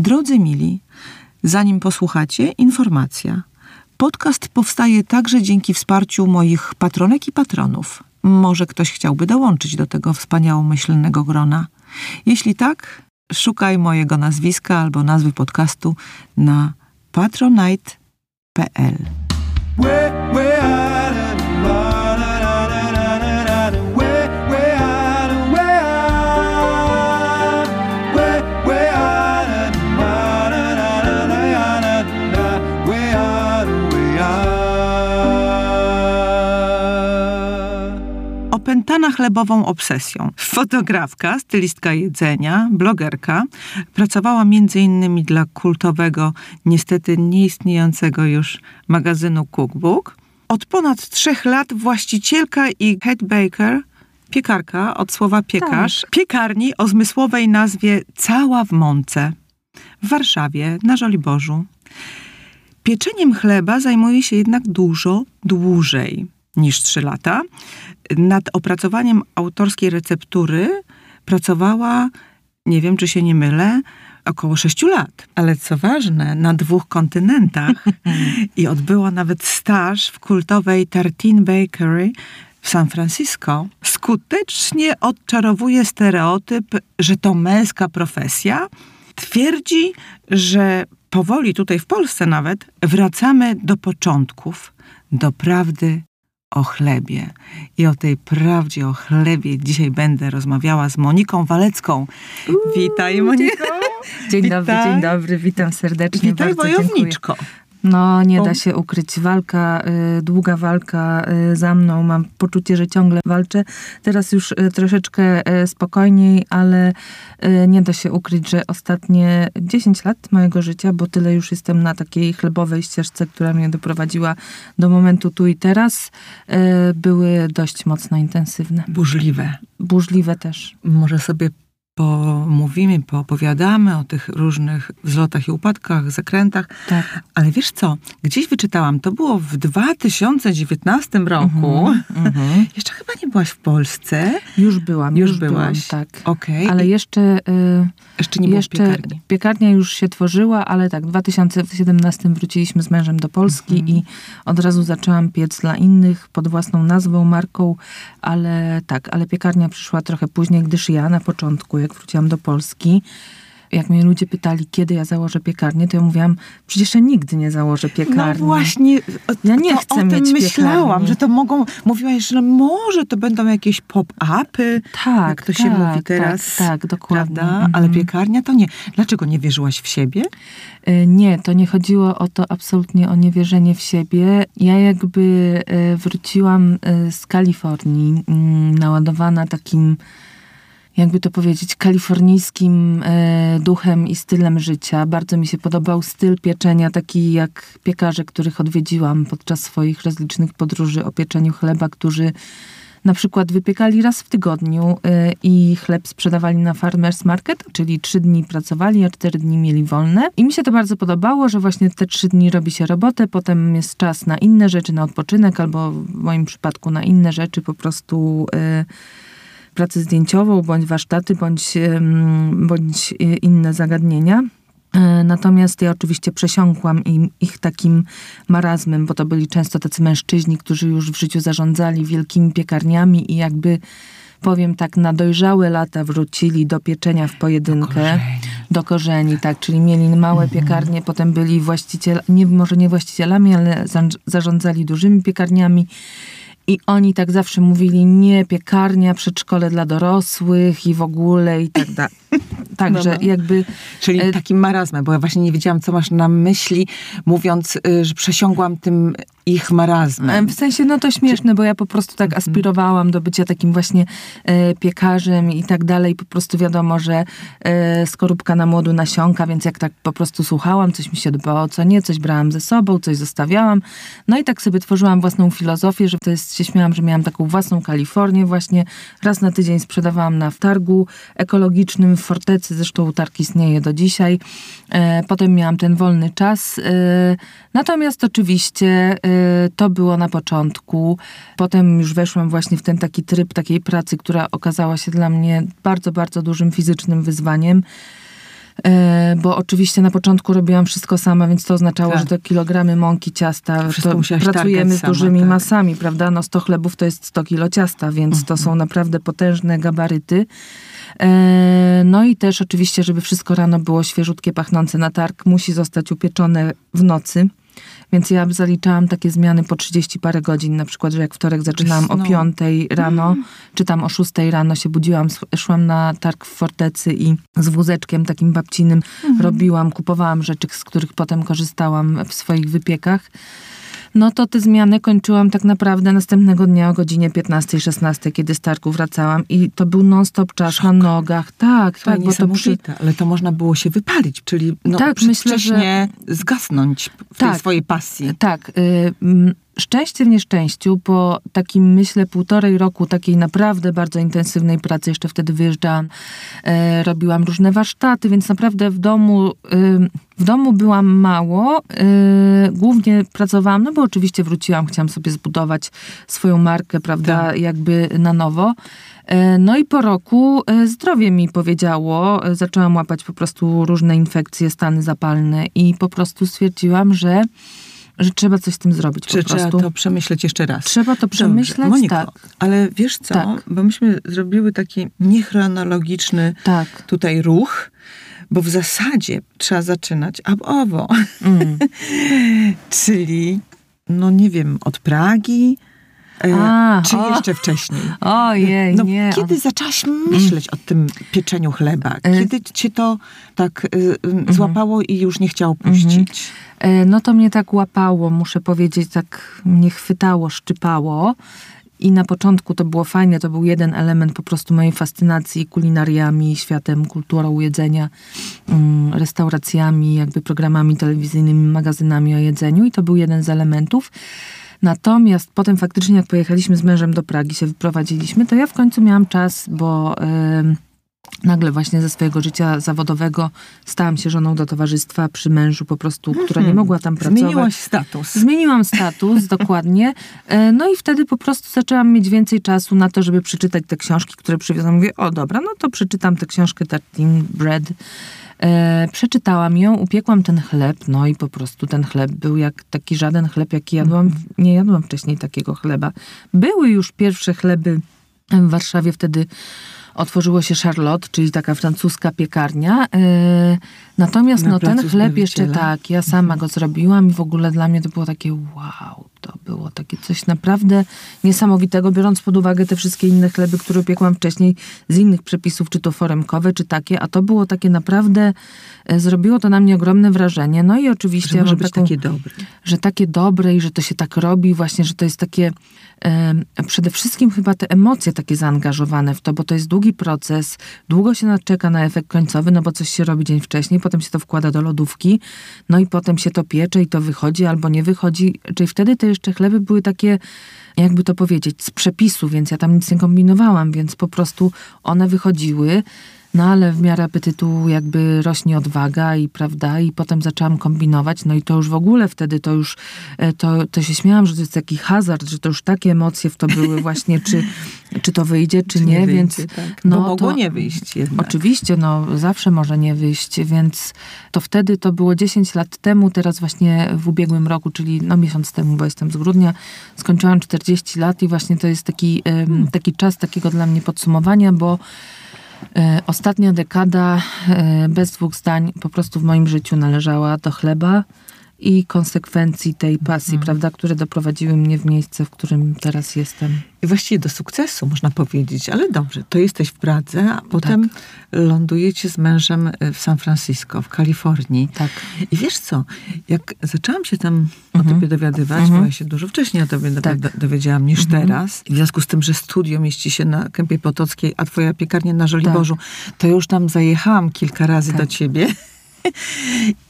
Drodzy mili, zanim posłuchacie, informacja. Podcast powstaje także dzięki wsparciu moich patronek i patronów. Może ktoś chciałby dołączyć do tego wspaniałomyślnego grona. Jeśli tak, szukaj mojego nazwiska albo nazwy podcastu na patronite.pl. chlebową obsesją. Fotografka, stylistka jedzenia, blogerka. Pracowała m.in. dla kultowego, niestety nieistniejącego już magazynu Cookbook. Od ponad trzech lat właścicielka i head baker, piekarka od słowa piekarz, tak. piekarni o zmysłowej nazwie Cała w Mące w Warszawie na Żoliborzu. Pieczeniem chleba zajmuje się jednak dużo dłużej niż 3 lata. Nad opracowaniem autorskiej receptury pracowała, nie wiem czy się nie mylę, około 6 lat. Ale co ważne, na dwóch kontynentach i odbyła nawet staż w kultowej Tartine Bakery w San Francisco. Skutecznie odczarowuje stereotyp, że to męska profesja. Twierdzi, że powoli tutaj w Polsce nawet wracamy do początków, do prawdy o chlebie. I o tej prawdzie o chlebie dzisiaj będę rozmawiała z Moniką Walecką. Uuu, Witaj, Moniko. Dzień Witaj. dobry, dzień dobry, witam serdecznie. Witaj, Bardzo wojowniczko. Dziękuję. No, nie da się ukryć. Walka, y, długa walka y, za mną. Mam poczucie, że ciągle walczę. Teraz już y, troszeczkę spokojniej, ale nie da się ukryć, że ostatnie 10 lat mojego życia, bo tyle już jestem na takiej chlebowej ścieżce, która mnie doprowadziła do momentu tu i teraz, były dość mocno intensywne. Burzliwe. Burzliwe też. Może sobie pomówimy, poopowiadamy o tych różnych wzlotach i upadkach, zakrętach. Tak. Ale wiesz co, gdzieś wyczytałam, to było w 2019 roku. Mm -hmm. jeszcze chyba nie byłaś w Polsce. Już byłam. Już, już byłaś. Byłam, tak. Okay. Ale jeszcze... Y, jeszcze nie było jeszcze piekarni. Piekarnia już się tworzyła, ale tak, w 2017 wróciliśmy z mężem do Polski mm -hmm. i od razu zaczęłam piec dla innych pod własną nazwą, marką, ale tak, ale piekarnia przyszła trochę później, gdyż ja na początku, jak jak wróciłam do Polski, jak mnie ludzie pytali, kiedy ja założę piekarnię, to ja mówiłam, przecież ja nigdy nie założę no piekarni. No właśnie, ja nie chcę o mieć tym myślałam, piekarni. że to mogą, mówiłaś, że może to będą jakieś pop-upy, tak, jak to tak, się mówi teraz. Tak, tak dokładnie. Prawda? Mhm. Ale piekarnia to nie. Dlaczego nie wierzyłaś w siebie? E, nie, to nie chodziło o to absolutnie o niewierzenie w siebie. Ja jakby e, wróciłam e, z Kalifornii, mm, naładowana takim jakby to powiedzieć, kalifornijskim e, duchem i stylem życia. Bardzo mi się podobał styl pieczenia, taki jak piekarze, których odwiedziłam podczas swoich rozlicznych podróży o pieczeniu chleba, którzy na przykład wypiekali raz w tygodniu y, i chleb sprzedawali na farmers market, czyli trzy dni pracowali, a cztery dni mieli wolne. I mi się to bardzo podobało, że właśnie te trzy dni robi się robotę, potem jest czas na inne rzeczy, na odpoczynek, albo w moim przypadku na inne rzeczy po prostu... Y, pracę zdjęciową, bądź warsztaty, bądź, bądź inne zagadnienia. E, natomiast ja oczywiście przesiąkłam im, ich takim marazmem, bo to byli często tacy mężczyźni, którzy już w życiu zarządzali wielkimi piekarniami i jakby powiem tak, na dojrzałe lata wrócili do pieczenia w pojedynkę. Do korzeni, do korzeni tak, czyli mieli małe mhm. piekarnie, potem byli właścicielami, nie, może nie właścicielami, ale zarządzali dużymi piekarniami i oni tak zawsze mówili, nie, piekarnia, przedszkole dla dorosłych i w ogóle i tak dalej. Także no, jakby... Czyli e, takim marazmem, bo ja właśnie nie wiedziałam, co masz na myśli, mówiąc, y, że przesiągłam tym ich marazmem. W sensie, no to śmieszne, bo ja po prostu tak mhm. aspirowałam do bycia takim właśnie e, piekarzem i tak dalej. Po prostu wiadomo, że e, skorupka na młodu nasiąka, więc jak tak po prostu słuchałam, coś mi się dbało, co nie, coś brałam ze sobą, coś zostawiałam. No i tak sobie tworzyłam własną filozofię, że to jest, się śmiałam, że miałam taką własną Kalifornię właśnie. Raz na tydzień sprzedawałam na wtargu ekologicznym w Fortecy, zresztą targ istnieje do dzisiaj. E, potem miałam ten wolny czas. E, natomiast oczywiście e, to było na początku. Potem już weszłam właśnie w ten taki tryb takiej pracy, która okazała się dla mnie bardzo, bardzo dużym fizycznym wyzwaniem bo oczywiście na początku robiłam wszystko sama, więc to oznaczało, Tak. że te kilogramy mąki, ciasta, pracujemy z sama, dużymi tak. masami, prawda? No 100 chlebów to jest 100 kilo ciasta, więc to Mhm. są naprawdę potężne gabaryty. E, No i też oczywiście, żeby wszystko rano było świeżutkie, pachnące na targ, musi zostać upieczone w nocy. Więc ja zaliczałam takie zmiany po 30 parę godzin, na przykład, że jak wtorek zaczynałam o Snu. 5 rano, czy tam o 6 rano się budziłam, szłam na targ w fortecy i z wózeczkiem takim babcinym robiłam, kupowałam rzeczy, z których potem korzystałam w swoich wypiekach. No to te zmiany kończyłam tak naprawdę następnego dnia o godzinie 15-16, kiedy z targu wracałam i to był non-stop czas na nogach. Tak, Słuchaj, tak, bo to przy, ale to można było się wypalić, czyli no, Tak, myślę, przedwcześnie zgasnąć w tej Tak. swojej pasji. Tak. Y, szczęście w nieszczęściu, po takim, myślę, półtorej roku takiej naprawdę bardzo intensywnej pracy, jeszcze wtedy wyjeżdżałam, e, robiłam różne warsztaty, więc naprawdę w domu, y, w domu byłam mało. y, głównie pracowałam, no bo oczywiście wróciłam, chciałam sobie zbudować swoją markę, prawda, Tak. jakby na nowo. E, No i po roku e, zdrowie mi powiedziało, e, zaczęłam łapać po prostu różne infekcje, stany zapalne i po prostu stwierdziłam, że, że trzeba coś z tym zrobić Czy po prostu. trzeba to przemyśleć jeszcze raz? Trzeba to Dobrze. przemyśleć, Moniko, tak. ale wiesz co, Tak. bo myśmy zrobiły taki niechronologiczny Tak. tutaj ruch, bo w zasadzie trzeba zaczynać ab owo, Mm. czyli no nie wiem, od Pragi, e, A, czy o. jeszcze wcześniej? Ojej, No, nie. kiedy zaczęłaś myśleć o tym pieczeniu chleba? E. Kiedy cię to tak y, y, złapało i już nie chciało puścić? E, No to mnie tak łapało, muszę powiedzieć, tak mnie chwytało, szczypało. I na początku to było fajne, to był jeden element po prostu mojej fascynacji kulinariami, światem, kulturą jedzenia, mm, restauracjami, jakby programami telewizyjnymi, magazynami o jedzeniu i to był jeden z elementów. Natomiast potem faktycznie jak pojechaliśmy z mężem do Pragi, się wyprowadziliśmy, to ja w końcu miałam czas, bo... em, Nagle właśnie ze swojego życia zawodowego stałam się żoną do towarzystwa przy mężu po prostu, która nie mogła tam pracować. Zmieniłaś status. Zmieniłam status, dokładnie. E, No i wtedy po prostu zaczęłam mieć więcej czasu na to, żeby przeczytać te książki, które przywiozłam. Mówię, o dobra, no to przeczytam tę książkę Tartine Bread. E, przeczytałam ją, upiekłam ten chleb, no i po prostu ten chleb był jak taki żaden chleb, jaki jadłam. Nie jadłam wcześniej takiego chleba. Były już pierwsze chleby w Warszawie wtedy otworzyło się Charlotte, czyli taka francuska piekarnia. E, natomiast Na no, ten chleb jeszcze tak, ja sama go zrobiłam i w ogóle dla mnie to było takie wow, to było takie coś naprawdę niesamowitego, biorąc pod uwagę te wszystkie inne chleby, które piekłam wcześniej z innych przepisów, czy to foremkowe, czy takie, a to było takie naprawdę, e, zrobiło to na mnie ogromne wrażenie. No i oczywiście Że może być taką, takie dobre. że takie dobre i że to się tak robi, właśnie, że to jest takie em, przede wszystkim chyba te emocje takie zaangażowane w to, bo to jest długi proces, długo się czeka na efekt końcowy, no bo coś się robi dzień wcześniej, potem się to wkłada do lodówki, no i potem się to piecze i to wychodzi albo nie wychodzi. Czyli wtedy te jeszcze chleby były takie, jakby to powiedzieć, z przepisu, więc ja tam nic nie kombinowałam, więc po prostu one wychodziły. No ale w miarę apetytu jakby rośnie odwaga i prawda, i potem zaczęłam kombinować, no i to już w ogóle wtedy to już, e, to, to się śmiałam, że to jest taki hazard, że to już takie emocje w to były właśnie, czy, czy to wyjdzie, czy, nie, wyjdzie, więc tak. no Bo mogło to- nie wyjść jednak. Oczywiście, no zawsze może nie wyjść, więc to wtedy to było 10 lat temu, teraz właśnie w ubiegłym roku, czyli no miesiąc temu, bo jestem z grudnia, skończyłam 40 lat i właśnie to jest taki, em, taki czas takiego dla mnie podsumowania, bo ostatnia dekada e, bez dwóch zdań po prostu w moim życiu należała do chleba i konsekwencji tej pasji, prawda, które doprowadziły mnie w miejsce, w którym teraz jestem. I właściwie do sukcesu, można powiedzieć. Ale dobrze, to jesteś w Pradze, Tak. a potem lądujecie z mężem y, w San Francisco, w Kalifornii. Tak. I wiesz co, jak zaczęłam się tam o Mhm. tobie dowiadywać, Mhm. bo ja się dużo wcześniej o tobie Tak. do- dowiedziałam niż Mhm. teraz. W związku z tym, że studio mieści się na Kępie Potockiej, a twoja piekarnia na Żoliborzu, to już tam zajechałam kilka razy Tak. do ciebie.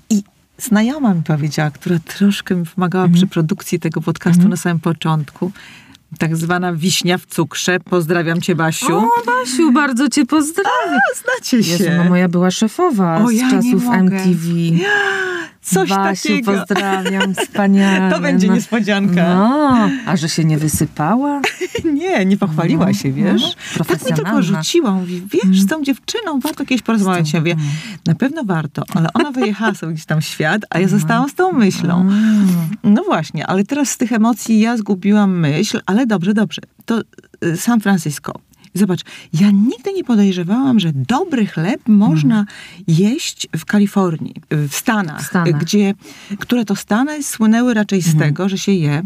Znajoma mi powiedziała, która troszkę mi pomagała Mhm. przy produkcji tego podcastu na samym początku, tak zwana wiśnia w cukrze. Pozdrawiam cię, Basiu. O, Basiu, bardzo cię pozdrawiam. Znacie się. Jezu, no moja była szefowa O, z ja nie czasów mogę. MTV. Coś Basiu, takiego. pozdrawiam, wspaniale. To będzie no. niespodzianka. No, a że się nie wysypała? Nie, nie pochwaliła No, się, wiesz? no, tak mi to profesjonalna. porzuciła. Mówi, wiesz, z tą dziewczyną warto kiedyś porozmawiać. Ja mówię, na pewno warto, ale ona wyjechała sobie gdzieś tam w świat, a ja zostałam z tą myślą. No właśnie, ale teraz z tych emocji ja zgubiłam myśl, ale dobrze, dobrze. To y, San Francisco. Zobacz, ja nigdy nie podejrzewałam, że dobry chleb można jeść w Kalifornii, w Stanach, W Stanach. gdzie, które to Stany słynęły raczej z tego, że się je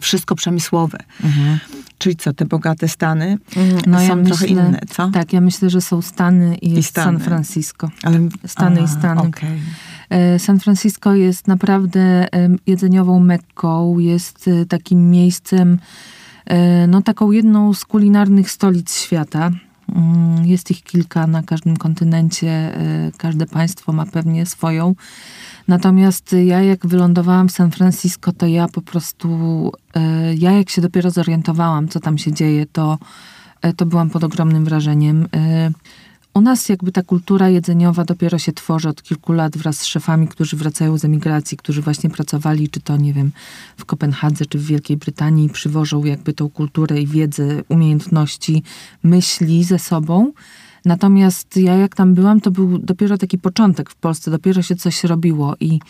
wszystko przemysłowe. Czyli co, te bogate Stany mm, No, są ja myślę, trochę inne, co? Tak, ja myślę, że są Stany i jest Stany. San Francisco. Ale, Stany i Stany. okej. E, San Francisco jest naprawdę jedzeniową mekką, jest e, takim miejscem, no taką jedną z kulinarnych stolic świata. Mm, Jest ich kilka na każdym kontynencie, e, każde państwo ma pewnie swoją. Natomiast ja jak wylądowałam w San Francisco, to ja po prostu, e, ja jak się dopiero zorientowałam, co tam się dzieje, to, e, to byłam pod ogromnym wrażeniem. U nas jakby ta kultura jedzeniowa dopiero się tworzy od kilku lat wraz z szefami, którzy wracają z emigracji, którzy właśnie pracowali, czy to nie wiem, w Kopenhadze, czy w Wielkiej Brytanii przywożą jakby tą kulturę i wiedzę, umiejętności, myśli ze sobą. Natomiast ja jak tam byłam, to był dopiero taki początek w Polsce, dopiero się coś robiło i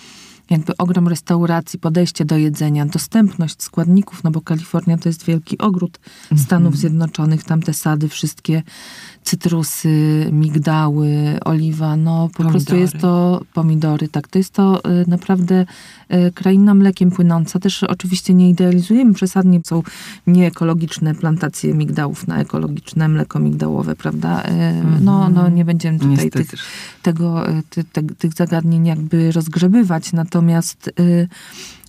jakby ogrom restauracji, podejście do jedzenia, dostępność składników, no bo Kalifornia to jest wielki ogród Stanów Zjednoczonych, tam te sady wszystkie, cytrusy, migdały, oliwa, no po prostu Pomidory. jest to pomidory, tak, to jest to y, naprawdę y, kraina mlekiem płynąca. Też oczywiście nie idealizujemy przesadnie, są nieekologiczne plantacje migdałów na ekologiczne mleko migdałowe, prawda? Y, No, no nie będziemy tutaj tych tego, ty, te, tych zagadnień jakby rozgrzebywać, natomiast y,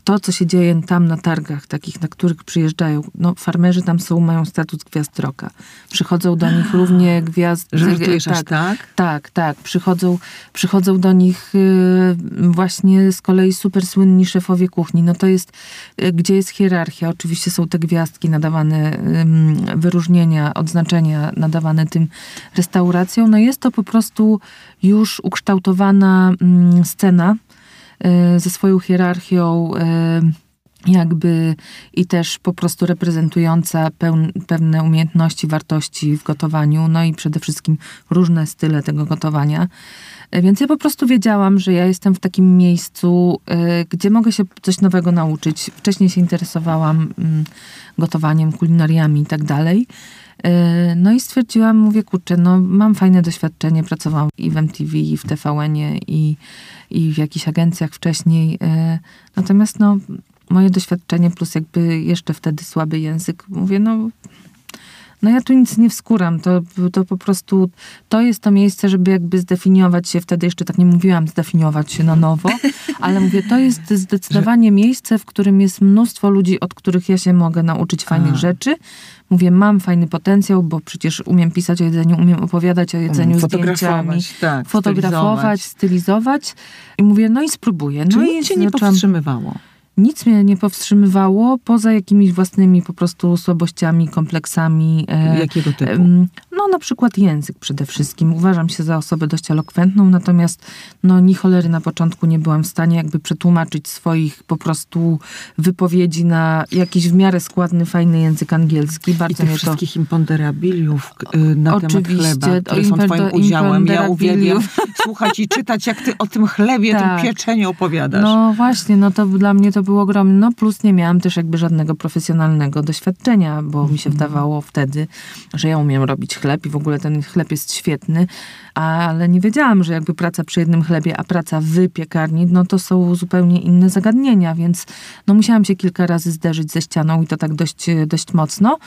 to, co się dzieje tam na targach takich, na których przyjeżdżają, no farmerzy tam są, mają status gwiazd roka. Przychodzą do nich równie gwiazd... Żartujesz aż tak? Tak, tak. Przychodzą, przychodzą do nich y, właśnie z kolei super słynni szefowie kuchni. No to jest, y, gdzie jest hierarchia. Oczywiście są te gwiazdki nadawane, wyróżnienia, odznaczenia nadawane tym restauracjom. No jest to po prostu już ukształtowana ym, scena ze swoją hierarchią, y, jakby i też po prostu reprezentująca pełn, pewne umiejętności, wartości w gotowaniu, no i przede wszystkim różne style tego gotowania. Y, Więc ja po prostu wiedziałam, że ja jestem w takim miejscu, gdzie mogę się coś nowego nauczyć. Wcześniej się interesowałam mm, gotowaniem, kulinariami i tak dalej. Y, No i stwierdziłam, mówię, kurczę, no mam fajne doświadczenie, pracowałam i w MTV, i w TVN-ie, i, i w jakichś agencjach wcześniej. y, Natomiast no, moje doświadczenie plus jakby jeszcze wtedy słaby język, mówię, no no ja tu nic nie wskuram, to, to po prostu to jest to miejsce, żeby jakby zdefiniować się, wtedy jeszcze tak nie mówiłam zdefiniować się na nowo, ale mówię, to jest zdecydowanie miejsce, w którym jest mnóstwo ludzi, od których ja się mogę nauczyć fajnych A. rzeczy. Mówię, mam fajny potencjał, bo przecież umiem pisać o jedzeniu, umiem opowiadać o jedzeniu zdjęciami, Fotografować, tak. fotografować, stylizować. stylizować i mówię, no i spróbuję. No i nic cię nie zaczęłam- powstrzymywało. Nic mnie nie powstrzymywało, poza jakimiś własnymi po prostu słabościami, kompleksami. e, Jakiego typu? No na przykład język przede wszystkim. Uważam się za osobę dość elokwentną, natomiast no ni cholery na początku nie byłam w stanie jakby przetłumaczyć swoich po prostu wypowiedzi na jakiś w miarę składny, fajny język angielski. I Bardzo tych mnie to... wszystkich imponderabiliów y, na Oczywiście, temat chleba, które są twoim udziałem. Ja uwielbiam słuchać i czytać, jak ty o tym chlebie, Tak. tym pieczeniu opowiadasz. No właśnie, no to dla mnie to było ogromne. No plus nie miałam też jakby żadnego profesjonalnego doświadczenia, bo mi się wydawało wtedy, że ja umiem robić chleb i w ogóle ten chleb jest świetny, ale nie wiedziałam, że jakby praca przy jednym chlebie, a praca w piekarni, no to są zupełnie inne zagadnienia, więc no musiałam się kilka razy zderzyć ze ścianą i to tak dość, dość mocno.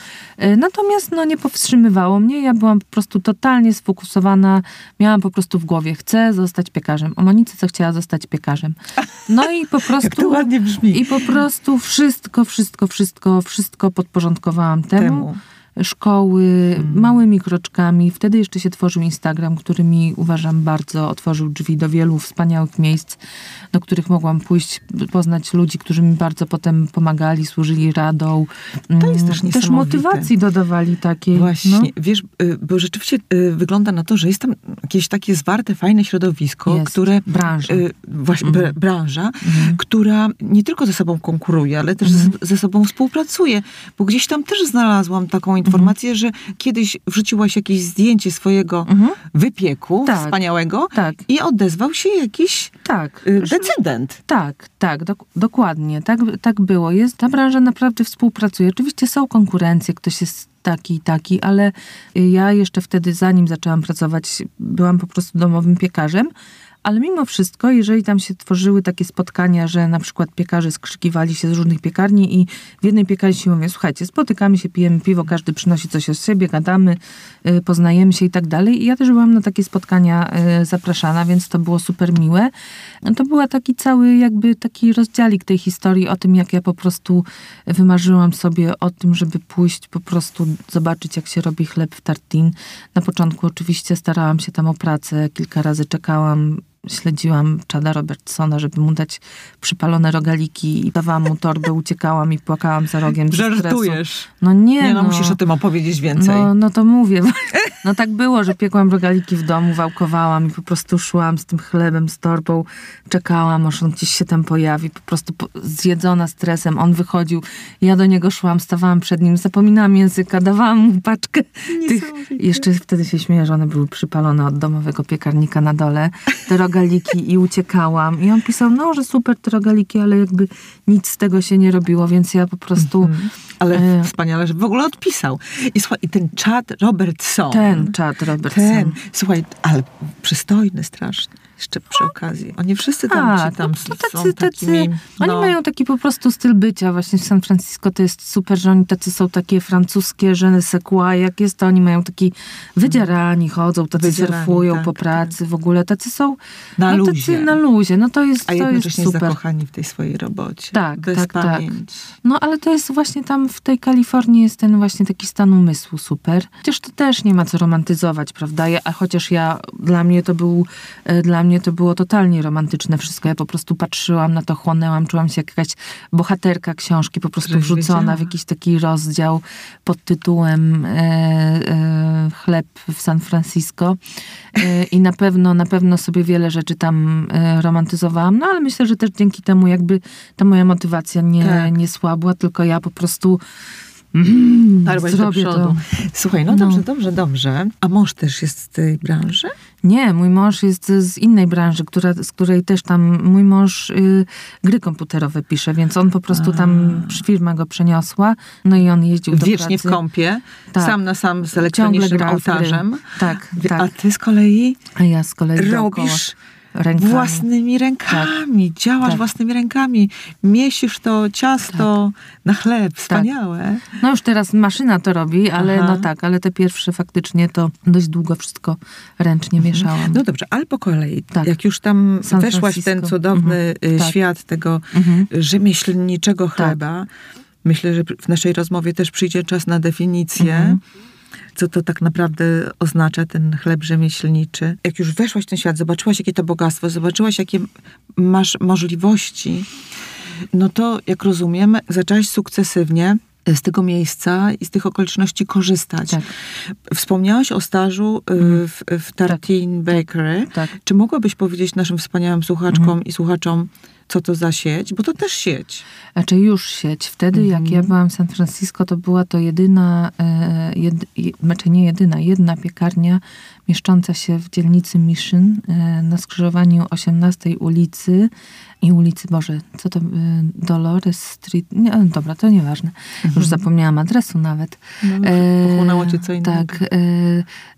Y, Natomiast no nie powstrzymywało mnie, ja byłam po prostu totalnie sfokusowana, miałam po prostu w głowie, chcę zostać piekarzem. O Monice, co chciała zostać piekarzem. No i po Jak to prostu... ładnie brzmi. I po prostu wszystko, wszystko, wszystko, wszystko podporządkowałam temu, temu. Szkoły, małymi kroczkami. Wtedy jeszcze się tworzył Instagram, który mi uważam bardzo otworzył drzwi do wielu wspaniałych miejsc, do których mogłam pójść, poznać ludzi, którzy mi bardzo potem pomagali, służyli radą. To jest też Też niesamowite. motywacji dodawali takiej. Właśnie, No. wiesz, y, bo rzeczywiście y, wygląda na to, że jest tam jakieś takie zwarte, fajne środowisko, Jest. które... Branża. y, Właśnie, Mhm. br- branża, która nie tylko ze sobą konkuruje, ale też Mhm. ze, ze sobą współpracuje. Bo gdzieś tam też znalazłam taką informację, że kiedyś wrzuciłaś jakieś zdjęcie swojego Mhm. wypieku Tak. wspaniałego Tak, i odezwał się jakiś tak. y, decydent. Tak, tak, dok- dokładnie. Tak, tak było. Jest, ta branża naprawdę współpracuje. Oczywiście są konkurencje, ktoś jest taki i taki, ale ja jeszcze wtedy, zanim zaczęłam pracować, byłam po prostu domowym piekarzem. Ale mimo wszystko, jeżeli tam się tworzyły takie spotkania, że na przykład piekarze skrzykiwali się z różnych piekarni i w jednej piekarni się mówią, słuchajcie, spotykamy się, pijemy piwo, każdy przynosi coś od siebie, gadamy, y, poznajemy się i tak dalej. I ja też byłam na takie spotkania y, zapraszana, więc to było super miłe. To była taki cały jakby taki rozdziałik tej historii o tym, jak ja po prostu wymarzyłam sobie o tym, żeby pójść po prostu zobaczyć, jak się robi chleb w Tartin. Na początku oczywiście starałam się tam o pracę, kilka razy czekałam, śledziłam Chada Robertsona, żeby mu dać przypalone rogaliki i dawałam mu torbę, uciekałam i płakałam za rogiem. Żartujesz. No nie, Nie no, musisz o tym opowiedzieć więcej. no, no to mówię. No tak było, że piekłam rogaliki w domu, wałkowałam i po prostu szłam z tym chlebem, z torbą, czekałam, aż on gdzieś się tam pojawi, po prostu zjedzona stresem. On wychodził, ja do niego szłam, stawałam przed nim, zapominałam języka, dawałam mu paczkę tych... Jeszcze wtedy się śmieję, że one były przypalone od domowego piekarnika na dole, te rogaliki i uciekałam. I on pisał, no, że super te rogaliki, ale jakby nic z tego się nie robiło, więc ja po prostu... Ale E. wspaniale, że w ogóle odpisał. I słuchaj, i ten Chad Robertson. Ten Chad Robertson. Ten. Słuchaj, ale przystojny strasznie. Jeszcze przy okazji. Oni wszyscy tam, A, ci tam to są tacy, tacy, takimi... oni no, mają taki po prostu styl bycia. Właśnie w San Francisco to jest super, że oni tacy są takie francuskie, ne sais quoi. Jak jest to, oni mają taki wydzierani, chodzą, tacy Wydzierani, surfują tak, po pracy w ogóle. Tacy są Na no, luzie. Tacy na luzie. No to jest, A to jest super. zakochani w tej swojej robocie. Tak, Bez tak, tak. pamięci. No ale to jest właśnie tam w tej Kalifornii jest ten właśnie taki stan umysłu super. Chociaż to też nie ma co romantyzować, prawda? Ja, a chociaż ja, dla mnie to był, e, dla mnie to było totalnie romantyczne wszystko. Ja po prostu patrzyłam na to, chłonęłam, czułam się jak jakaś bohaterka książki, po prostu wrzucona wiedziała. w jakiś taki rozdział pod tytułem e, e, Chleb w San Francisco. E, I na pewno, na pewno sobie wiele rzeczy tam e, romantyzowałam, no ale myślę, że też dzięki temu jakby ta moja motywacja nie, Tak. nie słabła, tylko ja po prostu mm, Parłeś do zrobię przodu. to. Słuchaj, no, No. dobrze, dobrze, dobrze. A mąż też jest z tej branży? Nie, mój mąż jest z innej branży, która, z której też tam, mój mąż y, gry komputerowe pisze, więc on po prostu tam, firma go przeniosła, no i on jeździł do Wiecznie w pracy. kąpie, Tak. sam na sam z elektronicznym ołtarzem. Tak, A tak. ty z kolei A ja z kolei dookoła robisz rękami. własnymi rękami, działasz Tak. własnymi rękami, miesisz to ciasto na chleb, wspaniałe. No już teraz maszyna to robi, ale Aha. no tak, ale te pierwsze faktycznie to dość długo wszystko ręcznie mieszałam. No dobrze, ale po kolei, Tak. jak już tam San weszłaś w ten cudowny Mhm. y, Tak. świat tego Mhm. rzemieślniczego chleba, myślę, że w naszej rozmowie też przyjdzie czas na definicję. Mhm. Co to tak naprawdę oznacza ten chleb rzemieślniczy? Jak już weszłaś w ten świat, zobaczyłaś, jakie to bogactwo, zobaczyłaś, jakie masz możliwości, no to, jak rozumiem, zaczęłaś sukcesywnie z tego miejsca i z tych okoliczności korzystać. Tak. Wspomniałaś o stażu y, w, w Tartine Bakery. Tak. Czy mogłabyś powiedzieć naszym wspaniałym słuchaczkom i słuchaczom, co to za sieć? Bo to też sieć. Znaczy już sieć. Wtedy, jak ja byłam w San Francisco, to była to jedyna, e, jed, je- znaczy nie jedyna, jedna piekarnia mieszcząca się w dzielnicy Mission e, na skrzyżowaniu 18 ulicy i ulicy, Boże, co to, e, Dolores Street, nie, ale dobra, to nieważne. Już zapomniałam adresu nawet. E, pochłonęło cię co innego. Tak, e,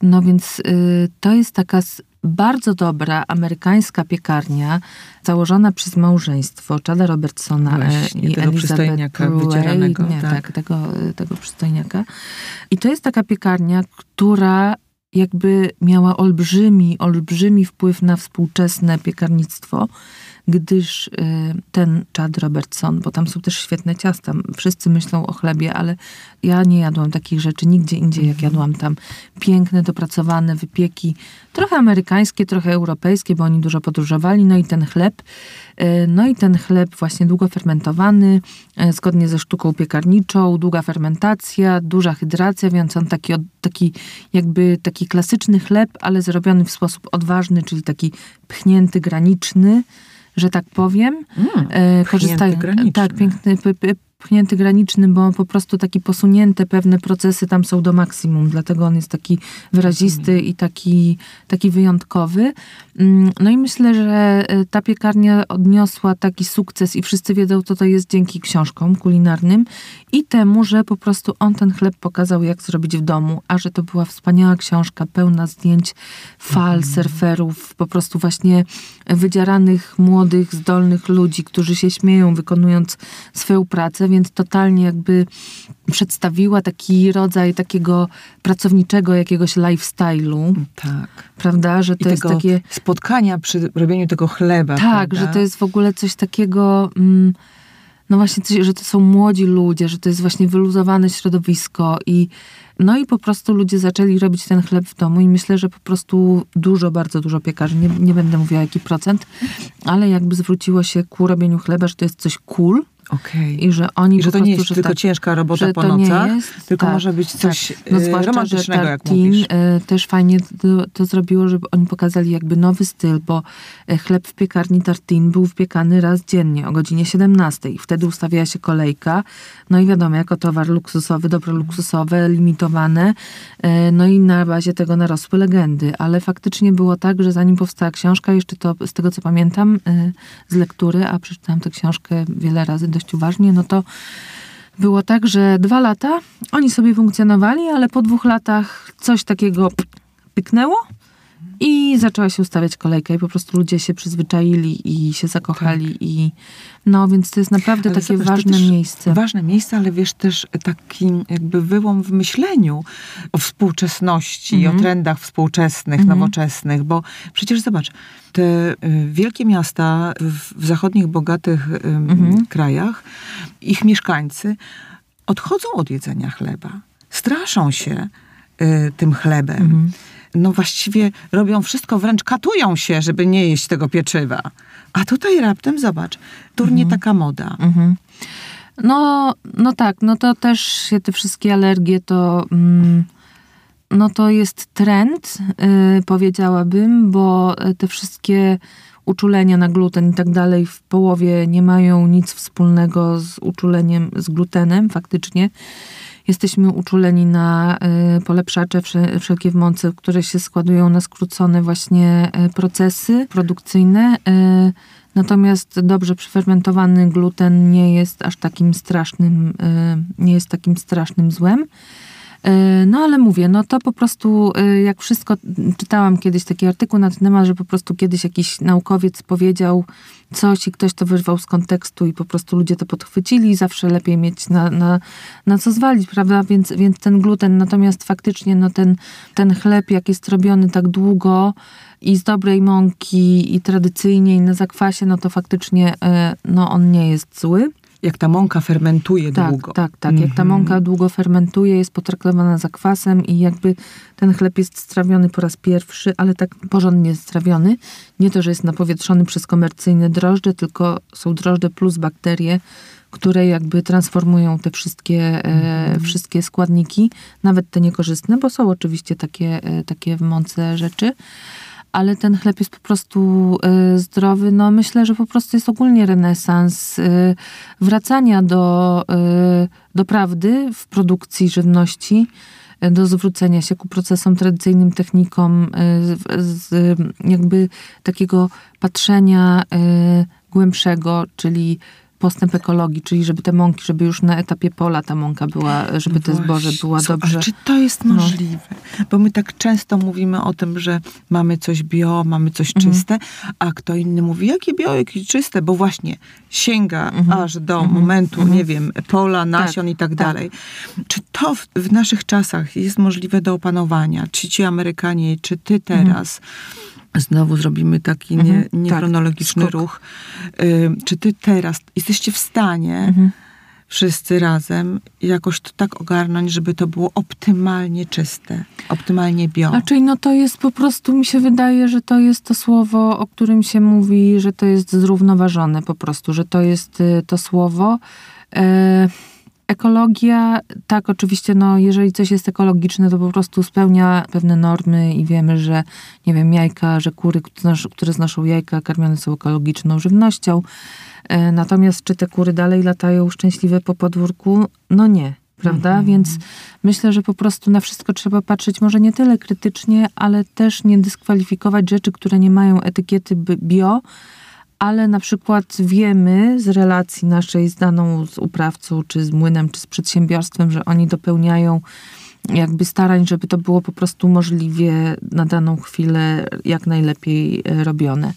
no więc e, to jest taka bardzo dobra amerykańska piekarnia, założona przez małżeństwo Chada Robertsona e, Właśnie, i tego Elizabeth przystojniaka wydzieranego, Nie, tak. tak, tego, tego przystojniaka. I to jest taka piekarnia, która jakby miała olbrzymi, olbrzymi wpływ na współczesne piekarnictwo, gdyż y, ten Chad Robertson, bo tam są też świetne ciasta, wszyscy myślą o chlebie, ale ja nie jadłam takich rzeczy nigdzie indziej, jak jadłam tam. Piękne, dopracowane wypieki, trochę amerykańskie, trochę europejskie, bo oni dużo podróżowali, no i ten chleb, y, no i ten chleb właśnie długo fermentowany, y, zgodnie ze sztuką piekarniczą, długa fermentacja, duża hydracja, więc on taki, taki jakby taki klasyczny chleb, ale zrobiony w sposób odważny, czyli taki pchnięty, graniczny, że tak powiem. Mm, e. Tak, piękny, pchnięty graniczny, bo po prostu taki posunięte pewne procesy tam są do maksimum, dlatego on jest taki wyrazisty i taki, taki wyjątkowy. Mm, no i myślę, że e, ta piekarnia odniosła taki sukces i wszyscy wiedzą, co to jest dzięki książkom kulinarnym i temu, że po prostu on ten chleb pokazał, jak zrobić w domu, a że to była wspaniała książka, pełna zdjęć fal, mhm. surferów, po prostu właśnie wydzieranych, młodych, zdolnych ludzi, którzy się śmieją, wykonując swoją pracę, więc totalnie jakby przedstawiła taki rodzaj takiego pracowniczego jakiegoś lifestyle'u. Tak. Prawda, że to I jest takie... spotkania przy robieniu tego chleba. Tak, prawda? że to jest w ogóle coś takiego... Mm, no właśnie, coś, że to są młodzi ludzie, że to jest właśnie wyluzowane środowisko i no i po prostu ludzie zaczęli robić ten chleb w domu i myślę, że po prostu dużo, bardzo dużo piekarzy, nie, nie będę mówiła jaki procent, ale jakby zwróciło się ku robieniu chleba, że to jest coś cool, Okay. I że oni I że to nie jest tylko tak, ciężka robota po nocach, jest, tylko tak, może być tak. coś tak. no, zwłaszcza, romantycznego, jak mówisz. E, też fajnie to, to, zrobiło, żeby oni pokazali jakby nowy styl, bo e, chleb w piekarni Tartin był wpiekany raz dziennie o godzinie 17. Wtedy ustawiała się kolejka. No i wiadomo, jako towar luksusowy, dobro luksusowe, limitowane. No i na bazie tego narosły legendy. Ale faktycznie było tak, że zanim powstała książka, jeszcze to z tego co pamiętam z lektury, a przeczytałam tę książkę wiele razy dość uważnie, no to było tak, że dwa lata oni sobie funkcjonowali, ale po dwóch latach coś takiego pyknęło i zaczęła się ustawiać kolejka i po prostu ludzie się przyzwyczaili i się zakochali tak. i no, więc to jest naprawdę ale takie zobacz, ważne miejsce. Ważne miejsce, ale wiesz też taki jakby wyłom w myśleniu o współczesności, mm -hmm. o mhm. trendach współczesnych, mm -hmm. nowoczesnych, bo przecież zobacz, te y, wielkie miasta w, w zachodnich, bogatych mm -hmm. krajach, ich mieszkańcy odchodzą od jedzenia chleba. Straszą się y, tym chlebem. No właściwie robią wszystko, wręcz katują się, żeby nie jeść tego pieczywa. A tutaj raptem, zobacz, turnie mhm. taka moda. Mhm. No, no tak, no to też się te wszystkie alergie to... Mm, no to jest trend, yy, powiedziałabym, bo te wszystkie uczulenia na gluten i tak dalej w połowie nie mają nic wspólnego z uczuleniem z glutenem faktycznie jesteśmy uczuleni na y, polepszacze wszelkie w mocy, które się składują na skrócone właśnie y, procesy produkcyjne. Y, natomiast dobrze przefermentowany gluten nie jest aż takim strasznym, nie jest takim strasznym złem. E, no ale mówię, no to po prostu e, jak wszystko, czytałam kiedyś taki artykuł na ten temat, że po prostu kiedyś jakiś naukowiec powiedział coś i ktoś to wyrwał z kontekstu i po prostu ludzie to podchwycili zawsze lepiej mieć na, na, na co zwalić, prawda? Więc, więc ten gluten, natomiast faktycznie no ten, ten chleb, jak jest robiony tak długo i z dobrej mąki i tradycyjnie i na zakwasie, no to faktycznie e, no on nie jest zły jak ta mąka fermentuje tak, długo. Tak, tak. Jak ta mhm. mąka długo fermentuje, jest potraktowana za kwasem i jakby ten chleb jest strawiony po raz pierwszy, ale tak porządnie strawiony. Nie to, że jest napowietrzony przez komercyjne drożdże, tylko są drożdże plus bakterie, które jakby transformują te wszystkie, e, mhm. wszystkie składniki, nawet te niekorzystne, bo są oczywiście takie, e, takie w mące rzeczy ale ten chleb jest po prostu y, zdrowy. No myślę, że po prostu jest ogólnie renesans y, wracania do, y, do prawdy w produkcji żywności, do zwrócenia się ku procesom tradycyjnym, technikom, jakby takiego patrzenia głębszego, czyli postęp ekologii, czyli żeby te mąki, żeby już na etapie pola ta mąka była, żeby te zboże była dobrze. Czy to jest No. możliwe? Bo my tak często mówimy o tym, że mamy coś bio, mamy coś Mhm. czyste, a kto inny mówi, jakie bio, jakie czyste, bo właśnie sięga Mhm. aż do momentu, nie wiem, pola, nasion i tak tak. dalej. Czy to w, w naszych czasach jest możliwe do opanowania? Czy ci Amerykanie, czy ty teraz... Znowu zrobimy taki nie, Mhm. Tak. niechronologiczny Skok. ruch. Y, czy ty teraz jesteście w stanie Mhm. wszyscy razem jakoś to tak ogarnąć, żeby to było optymalnie czyste, optymalnie bio. Czyli no to jest po prostu, mi się wydaje, że to jest to słowo, o którym się mówi, że to jest zrównoważone po prostu, że to jest y, to słowo. E, ekologia, tak oczywiście, no jeżeli coś jest ekologiczne, to po prostu spełnia pewne normy i wiemy, że nie wiem, jajka, że kury, które znosz- które znoszą jajka, karmione są ekologiczną żywnością. E, natomiast czy te kury dalej latają szczęśliwe po podwórku? No nie. Prawda? Więc myślę, że po prostu na wszystko trzeba patrzeć może nie tyle krytycznie, ale też nie dyskwalifikować rzeczy, które nie mają etykiety bi- bio, ale na przykład wiemy z relacji naszej z daną z uprawcą, czy z młynem, czy z przedsiębiorstwem, że oni dopełniają jakby starań, żeby to było po prostu możliwie na daną chwilę jak najlepiej e, robione.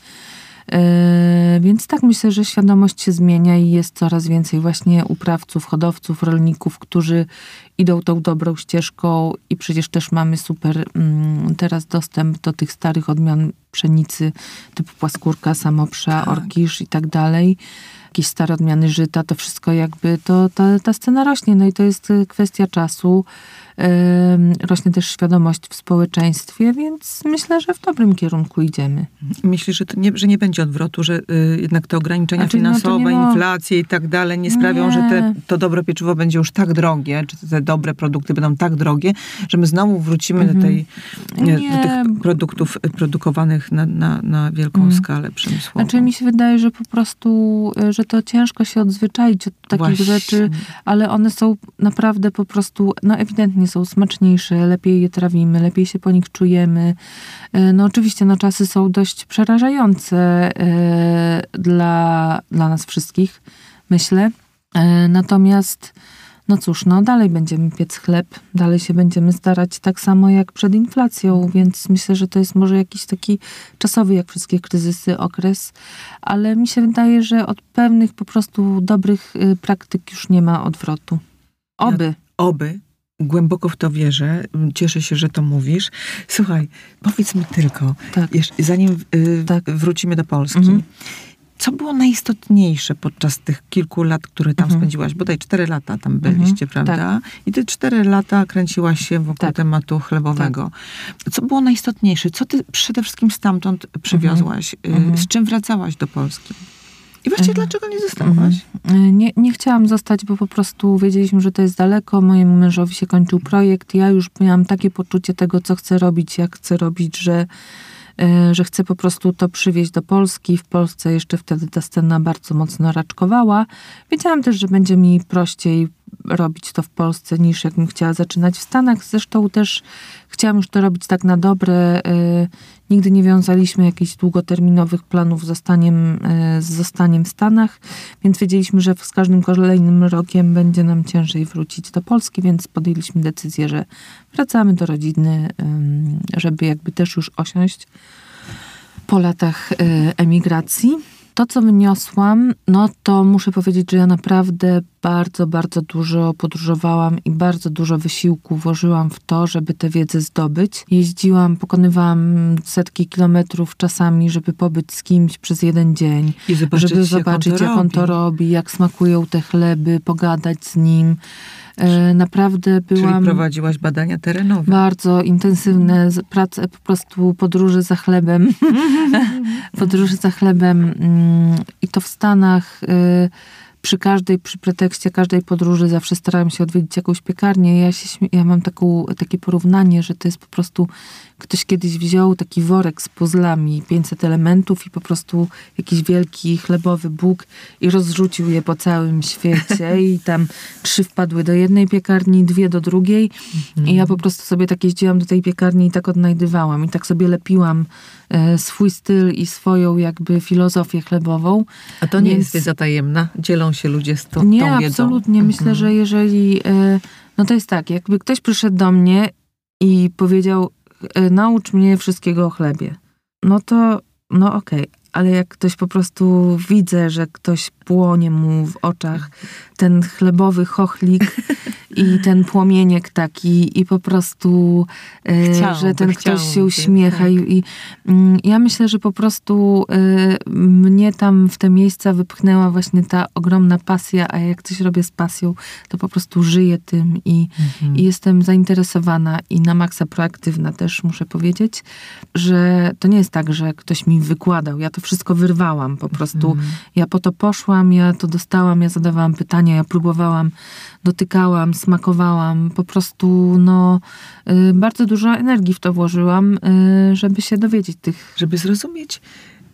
E, Więc tak myślę, że świadomość się zmienia i jest coraz więcej właśnie uprawców, hodowców, rolników, którzy idą tą dobrą ścieżką i przecież też mamy super mm, teraz dostęp do tych starych odmian pszenicy typu płaskórka, samoprza, Tak. orkisz i tak dalej. Jakieś stare odmiany żyta, to wszystko jakby, to ta, ta scena rośnie, no i to jest y, kwestia czasu. Rośnie też świadomość w społeczeństwie, więc myślę, że w dobrym kierunku idziemy. Myślisz, że, to nie, że nie będzie odwrotu, że y, jednak te ograniczenia Znaczy, no finansowe, nie ma- inflacje i tak dalej nie sprawią, Nie. że te, to dobre pieczywo będzie już tak drogie, czy te dobre produkty będą tak drogie, że my znowu wrócimy do, tej, y, do Mhm. Nie. tych produktów y, produkowanych na, na, na wielką Mhm. skalę przemysłową. Znaczy mi się wydaje, że po prostu, y, że to ciężko się odzwyczaić od takich Właśnie. rzeczy, ale one są naprawdę po prostu, no ewidentnie są smaczniejsze, lepiej je trawimy, lepiej się po nich czujemy. Y, No oczywiście, no czasy są dość przerażające y, dla, dla nas wszystkich, myślę. Y, Natomiast, no cóż, no dalej będziemy piec chleb, dalej się będziemy starać tak samo jak przed inflacją, więc myślę, że to jest może jakiś taki czasowy, jak wszystkie kryzysy, okres, ale mi się wydaje, że od pewnych po prostu dobrych y, praktyk już nie ma odwrotu. Oby. Oby. Głęboko w to wierzę. Cieszę się, że to mówisz. Słuchaj, powiedz mi tylko, Tak. jeszcze, zanim y, Tak. wrócimy do Polski, Mhm. co było najistotniejsze podczas tych kilku lat, które tam Mhm. spędziłaś? Bodaj cztery lata tam byliście, prawda? I te cztery lata kręciłaś się wokół Tak. tematu chlebowego. Co było najistotniejsze? Co ty przede wszystkim stamtąd przywiozłaś? Y, Mhm. Z czym wracałaś do Polski? I właściwie Mhm. dlaczego nie zostałaś? Y, Nie, nie chciałam zostać, bo po prostu wiedzieliśmy, że to jest daleko. Mojemu mężowi się kończył projekt. Ja już miałam takie poczucie tego, co chcę robić, jak chcę robić, że, y, że chcę po prostu to przywieźć do Polski. W Polsce jeszcze wtedy ta scena bardzo mocno raczkowała. Wiedziałam też, że będzie mi prościej robić to w Polsce niż jakbym chciała zaczynać w Stanach. Zresztą też chciałam już to robić tak na dobre. Y, Nigdy nie wiązaliśmy jakichś długoterminowych planów z zostaniem, y, z zostaniem w Stanach, więc wiedzieliśmy, że z każdym kolejnym rokiem będzie nam ciężej wrócić do Polski, więc podjęliśmy decyzję, że wracamy do rodziny, żeby jakby też już osiąść po latach y, emigracji. To, co wyniosłam, no to muszę powiedzieć, że ja naprawdę bardzo, bardzo dużo podróżowałam i bardzo dużo wysiłku włożyłam w to, żeby tę wiedzę zdobyć. Jeździłam, pokonywałam setki kilometrów czasami, żeby pobyć z kimś przez jeden dzień, I zobaczyć, żeby zobaczyć, jak on to robi, jak smakują te chleby, pogadać z nim. E, naprawdę Czyli byłam... prowadziłaś badania terenowe. Bardzo intensywne prace, po prostu podróże za chlebem. podróże za chlebem mm, i to w Stanach. y, Przy każdej, przy pretekście każdej podróży zawsze starałam się odwiedzić jakąś piekarnię. Ja, się, ja mam taką, takie porównanie, że to jest po prostu ktoś kiedyś wziął taki worek z puzzlami, 500 elementów i po prostu jakiś wielki chlebowy Bóg i rozrzucił je po całym świecie i tam trzy wpadły do jednej piekarni, dwie do drugiej i ja po prostu sobie tak jeździłam do tej piekarni i tak odnajdywałam i tak sobie lepiłam e, swój styl i swoją jakby filozofię chlebową. A to nie Więc- jest wiedza tajemna? Dzielą się ludzie z to, Nie, tą wiedzą? absolutnie. Myślę, że jeżeli. e, No to jest tak, jakby ktoś przyszedł do mnie i powiedział, naucz mnie wszystkiego o chlebie. No to, no okej. Ale jak ktoś po prostu widzę, że ktoś płonie mu w oczach ten chlebowy chochlik i ten płomieniek taki i po prostu, e, Chciałby, że ten ktoś się uśmiecha tak. i, i mm, ja myślę, że po prostu e, mnie tam w te miejsca wypchnęła właśnie ta ogromna pasja, a jak coś robię z pasją, to po prostu żyję tym i, Mhm. i jestem zainteresowana i na maksa proaktywna też muszę powiedzieć, że to nie jest tak, że ktoś mi wykładał. Ja to wszystko wyrwałam po prostu. Mhm. Ja po to poszłam, ja to dostałam, ja zadawałam pytania, ja próbowałam, dotykałam, smakowałam. Po prostu no, y, bardzo dużo energii w to włożyłam, y, żeby się dowiedzieć tych Żeby zrozumieć,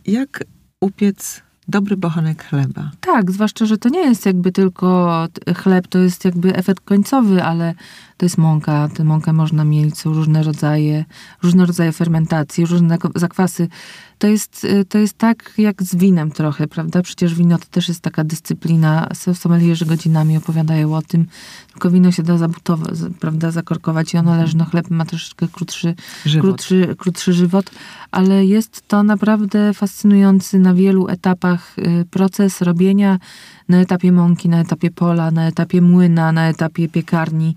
jak upiec dobry bochenek chleba. Tak, zwłaszcza, że to nie jest jakby tylko chleb, to jest jakby efekt końcowy, ale to jest mąka. Tę mąkę można mieć, są różne rodzaje, różne rodzaje fermentacji, różne zakwasy. To jest, y, to jest tak jak z winem trochę, prawda? Przecież wino to też jest taka dyscyplina. S- Somelierzy godzinami opowiadają o tym. Tylko wino się da zabutować, prawda, zakorkować i ono leży, no chleb ma troszeczkę krótszy, Żywot. krótszy, krótszy żywot, ale jest to naprawdę fascynujący na wielu etapach y, proces robienia na etapie mąki, na etapie pola, na etapie młyna, na etapie piekarni.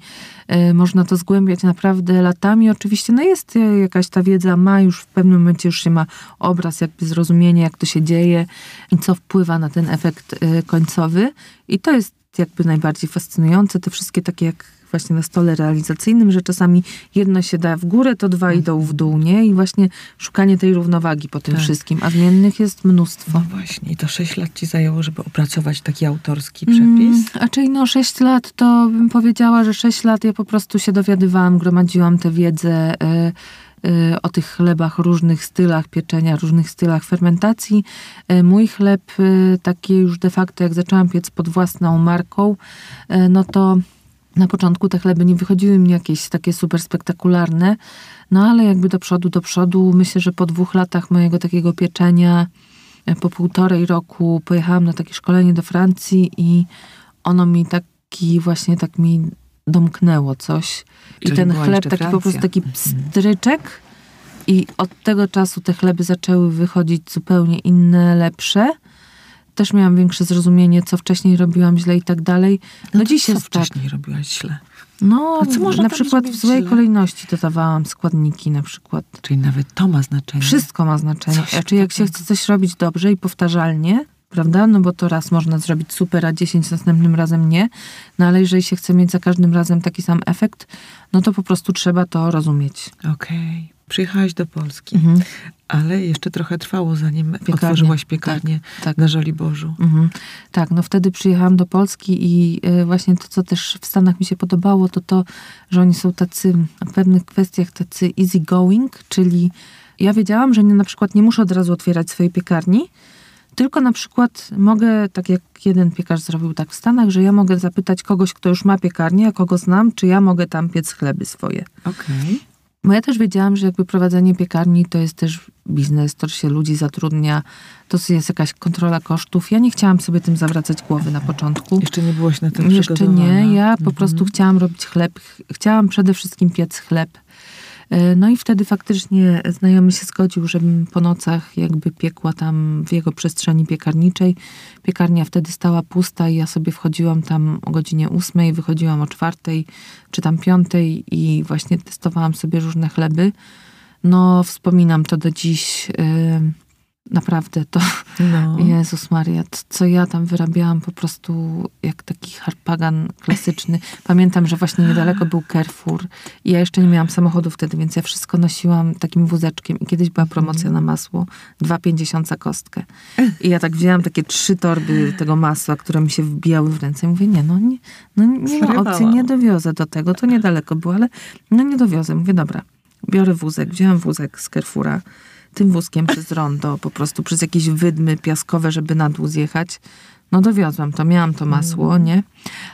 Y, Można to zgłębiać naprawdę latami. Oczywiście no jest jakaś ta wiedza, ma już w pewnym momencie już się ma obraz, jakby zrozumienie, jak to się dzieje i co wpływa na ten efekt y, końcowy. I to jest jakby najbardziej fascynujące. Te wszystkie takie jak właśnie na stole realizacyjnym, że czasami jedno się da w górę, to dwa idą w dół, nie? I właśnie szukanie tej równowagi po tym Tak. wszystkim, a zmiennych jest mnóstwo. No właśnie, i to 6 lat ci zajęło, żeby opracować taki autorski Mm, przepis? A czyli no 6 lat, to bym powiedziała, że 6 lat ja po prostu się dowiadywałam, gromadziłam tę wiedzę y, o tych chlebach, różnych stylach pieczenia, różnych stylach fermentacji. Y, Mój chleb, taki już de facto, jak zaczęłam piec pod własną marką, no to na początku te chleby nie wychodziły mi jakieś takie super spektakularne, no ale jakby do przodu, do przodu, myślę, że po dwóch latach mojego takiego pieczenia, e, po półtorej roku pojechałam na takie szkolenie do Francji i ono mi taki właśnie tak mi domknęło coś. I Czyli ten była chleb taki po prostu Francja. taki pstryczek i od tego czasu te chleby zaczęły wychodzić zupełnie inne, lepsze. Też miałam większe zrozumienie, co wcześniej robiłam źle i tak dalej. No, to dziś co jest tak. wcześniej robiłaś źle? No, na przykład w złej źle? kolejności dodawałam składniki na przykład. Czyli nawet to ma znaczenie. Wszystko ma znaczenie. Coś Znaczy, jak się chce coś robić dobrze i powtarzalnie, prawda? No bo to raz można zrobić super, a dziesięć następnym razem nie. No ale jeżeli się chce mieć za każdym razem taki sam efekt, no to po prostu trzeba to rozumieć. Okej. Przyjechałaś do Polski, Mhm. Ale jeszcze trochę trwało, zanim Piekarnię. otworzyłaś piekarnię tak. na Żoliborzu. Mhm. Tak, no wtedy przyjechałam do Polski i e, właśnie to, co też w Stanach mi się podobało, to to, że oni są tacy w pewnych kwestiach tacy easy going, czyli ja wiedziałam, że nie, na przykład nie muszę od razu otwierać swojej piekarni, tylko na przykład mogę, tak jak jeden piekarz zrobił tak w Stanach, że ja mogę zapytać kogoś, kto już ma piekarnię, a kogo znam, czy ja mogę tam piec chleby swoje. Okej. Bo ja też wiedziałam, że jakby prowadzenie piekarni to jest też biznes, to się ludzi zatrudnia, to jest jakaś kontrola kosztów. Ja nie chciałam sobie tym zawracać głowy na początku. Jeszcze nie byłaś na tym Jeszcze nie, ja po Mhm. prostu chciałam robić chleb. Ch- Chciałam przede wszystkim piec chleb. E, No i wtedy faktycznie znajomy się zgodził, żebym po nocach jakby piekła tam w jego przestrzeni piekarniczej. Piekarnia wtedy stała pusta i ja sobie wchodziłam tam o godzinie ósmej, wychodziłam o czwartej czy tam piątej i właśnie testowałam sobie różne chleby. No wspominam to do dziś. e, Naprawdę to No. Jezus Maria, co ja tam wyrabiałam po prostu jak taki harpagan klasyczny. Pamiętam, że właśnie niedaleko był Carrefour i ja jeszcze nie miałam samochodu wtedy, więc ja wszystko nosiłam takim wózeczkiem i kiedyś była promocja na masło, 2,50 za kostkę. I ja tak wzięłam takie trzy torby tego masła, które mi się wbijały w ręce i mówię, nie, no nie, no nie ma opcji, nie dowiozę do tego, to niedaleko było, ale no nie dowiozę. Mówię, dobra. biorę wózek, wziąłem wózek z Carrefoura, tym wózkiem przez rondo, po prostu przez jakieś wydmy piaskowe, żeby na dół zjechać. No dowiozłam to, miałam to masło, nie?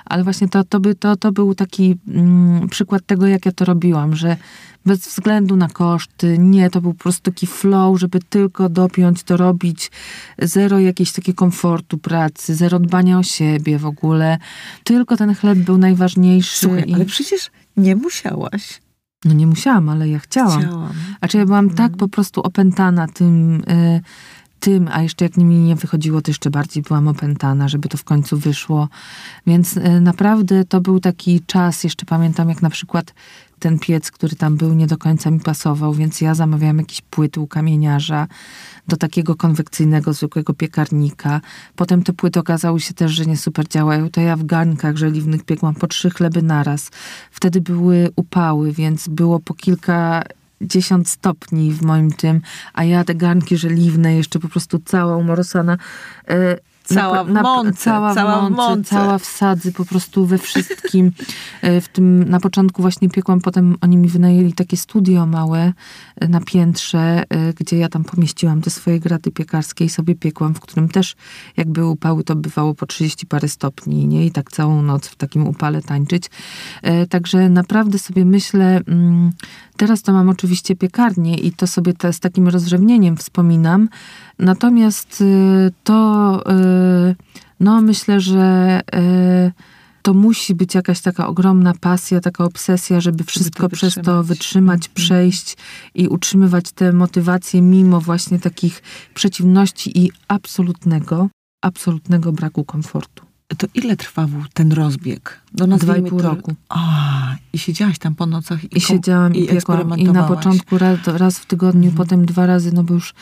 Ale właśnie to, to, by, to, to był taki mm, przykład tego, jak ja to robiłam, że bez względu na koszty, nie, to był po prostu taki flow, żeby tylko dopiąć, to robić, zero jakiegoś takiego komfortu pracy, zero dbania o siebie w ogóle. Tylko ten chleb był najważniejszy. Słuchaj, i... ale przecież nie musiałaś. No nie musiałam, ale ja chciałam. Chciałam. A czy ja byłam tak po prostu opętana tym, y, tym, a jeszcze jak mi nie wychodziło, to jeszcze bardziej byłam opętana, żeby to w końcu wyszło. Więc y, naprawdę to był taki czas, jeszcze pamiętam jak na przykład ten piec, który tam był, nie do końca mi pasował, więc ja zamawiałam jakieś płyty u kamieniarza do takiego konwekcyjnego, zwykłego piekarnika. Potem te płyty okazały się też, że nie super działają. To ja w garnkach żeliwnych piekłam po trzy chleby naraz. Wtedy były upały, więc było po kilka dziesiąt stopni w moim tym, a ja te garnki żeliwne, jeszcze po prostu cała umorosana. e, Cała w mące, cała, cała w mące, cała w sadzy, po prostu we wszystkim. E, W tym na początku właśnie piekłam, potem oni mi wynajęli takie studio małe e, na piętrze, e, gdzie ja tam pomieściłam te swoje graty piekarskie i sobie piekłam, w którym też jak były upały, to bywało po 30 parę stopni, nie? I tak całą noc w takim upale tańczyć. Także naprawdę sobie myślę, mm, teraz to mam oczywiście piekarnię i to sobie te, z takim rozrzewnieniem wspominam, natomiast y, to y, no myślę, że y, to musi być jakaś taka ogromna pasja, taka obsesja, żeby wszystko przez to wytrzymać. Mhm. przejść i utrzymywać tę motywację mimo właśnie takich przeciwności i absolutnego, absolutnego braku komfortu. To ile trwał ten rozbieg? No, Dwa i pół to- roku. A, i siedziałaś tam po nocach i, I siedziałam i, piekłam. I na początku raz, raz w tygodniu, Mhm. potem dwa razy, no bo już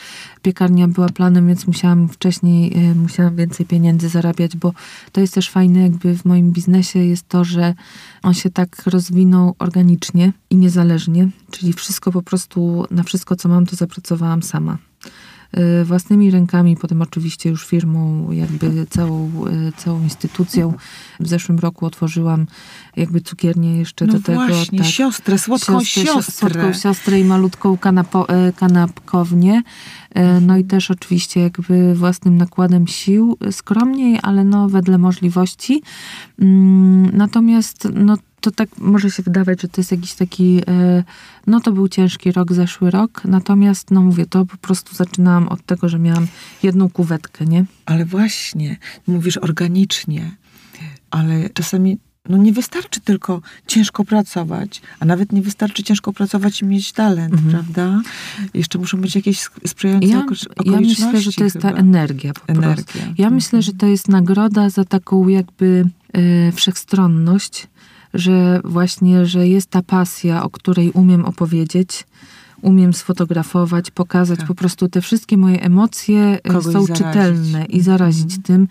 piekarnia była planem, więc musiałam wcześniej, y, musiałam więcej pieniędzy zarabiać, bo to jest też fajne jakby w moim biznesie jest to, że on się tak rozwinął organicznie i niezależnie, czyli wszystko po prostu, na wszystko co mam, to zapracowałam sama. Y, Własnymi rękami, potem oczywiście już firmą, jakby całą, y, całą instytucją. W zeszłym roku otworzyłam jakby cukiernię jeszcze No do tego. właśnie, tak siostrę, słodką siostrę. Słodką siostrę i malutką kanapo, e, kanapkownię. E, No i też oczywiście jakby własnym nakładem sił, e, skromniej, ale no wedle możliwości. Mm, Natomiast no to tak może się wydawać, że to jest jakiś taki, e, no to był ciężki rok, zeszły rok, natomiast no mówię, to po prostu zaczynałam od tego, że miałam jedną kuwetkę, nie? Ale właśnie, mówisz organicznie, ale czasami no nie wystarczy tylko ciężko pracować, a nawet nie wystarczy ciężko pracować i mieć talent, Mhm. prawda? Jeszcze muszą być jakieś sprzyjające Ja, okolic- ja okoliczności myślę, że to jest ta chyba. energia po prostu. Energia. Ja myślę, że to jest nagroda za taką jakby e, wszechstronność, że właśnie, że jest ta pasja, o której umiem opowiedzieć, umiem sfotografować, pokazać Tak. po prostu te wszystkie moje emocje e, Kogoś są zarazić. czytelne i zarazić Mhm. tym.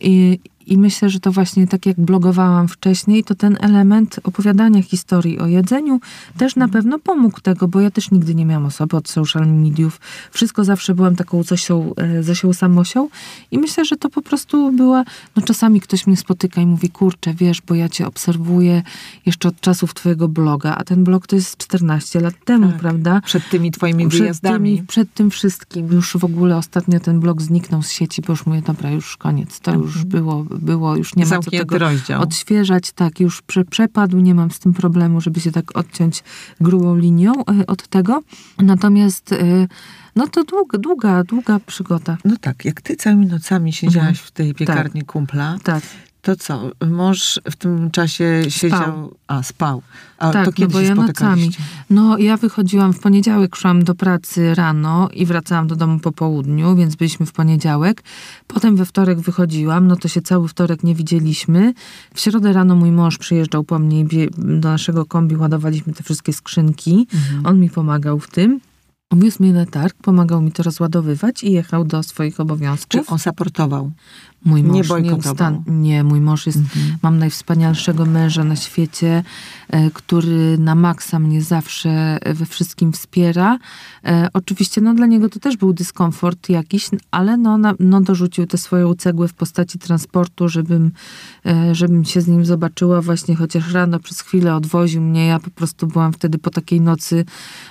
I, I myślę, że to właśnie tak jak blogowałam wcześniej, to ten element opowiadania historii o jedzeniu też na pewno pomógł tego, bo ja też nigdy nie miałam osoby od social mediów. Wszystko zawsze byłam taką Zosią, e, Zosią Samosią i myślę, że to po prostu była, no czasami ktoś mnie spotyka i mówi, kurczę, wiesz, bo ja cię obserwuję jeszcze od czasów twojego bloga, a ten blog to jest 14 lat temu, Tak. prawda? Przed tymi twoimi Przed, wyjazdami. tymi, przed tym wszystkim. Już w ogóle ostatnio ten blog zniknął z sieci, bo już mówię, dobra, już koniec. To już było, było już nie ma co tego rozdział. odświeżać. Tak, już prze, przepadł, nie mam z tym problemu, żeby się tak odciąć grubą linią e, od tego. Natomiast e, no to długa, długa, długa przygoda. No tak, jak ty całymi nocami siedziałaś Mhm. w tej piekarni kumpla, Tak. To co? Mąż w tym czasie siedział... A, spał. A Tak, to no kiedy bo się ja nocami. No, ja wychodziłam w poniedziałek, szłam do pracy rano i wracałam do domu po południu, więc byliśmy w poniedziałek. Potem we wtorek wychodziłam, no to się cały wtorek nie widzieliśmy. W środę rano mój mąż przyjeżdżał po mnie do naszego kombi ładowaliśmy te wszystkie skrzynki. Mhm. On mi pomagał w tym. Wiózł mnie na targ, pomagał mi to rozładowywać i jechał do swoich obowiązków. Czy on saportował? Mój Nie mąż bojkotował? nieustan- Nie, mój mąż jest, mam najwspanialszego męża na świecie, e, który na maksa mnie zawsze we wszystkim wspiera. E, oczywiście, no dla niego to też był dyskomfort jakiś, ale no, no dorzucił te swoją cegłę w postaci transportu, żebym, e, żebym się z nim zobaczyła właśnie, chociaż rano przez chwilę odwoził mnie. Ja po prostu byłam wtedy po takiej nocy,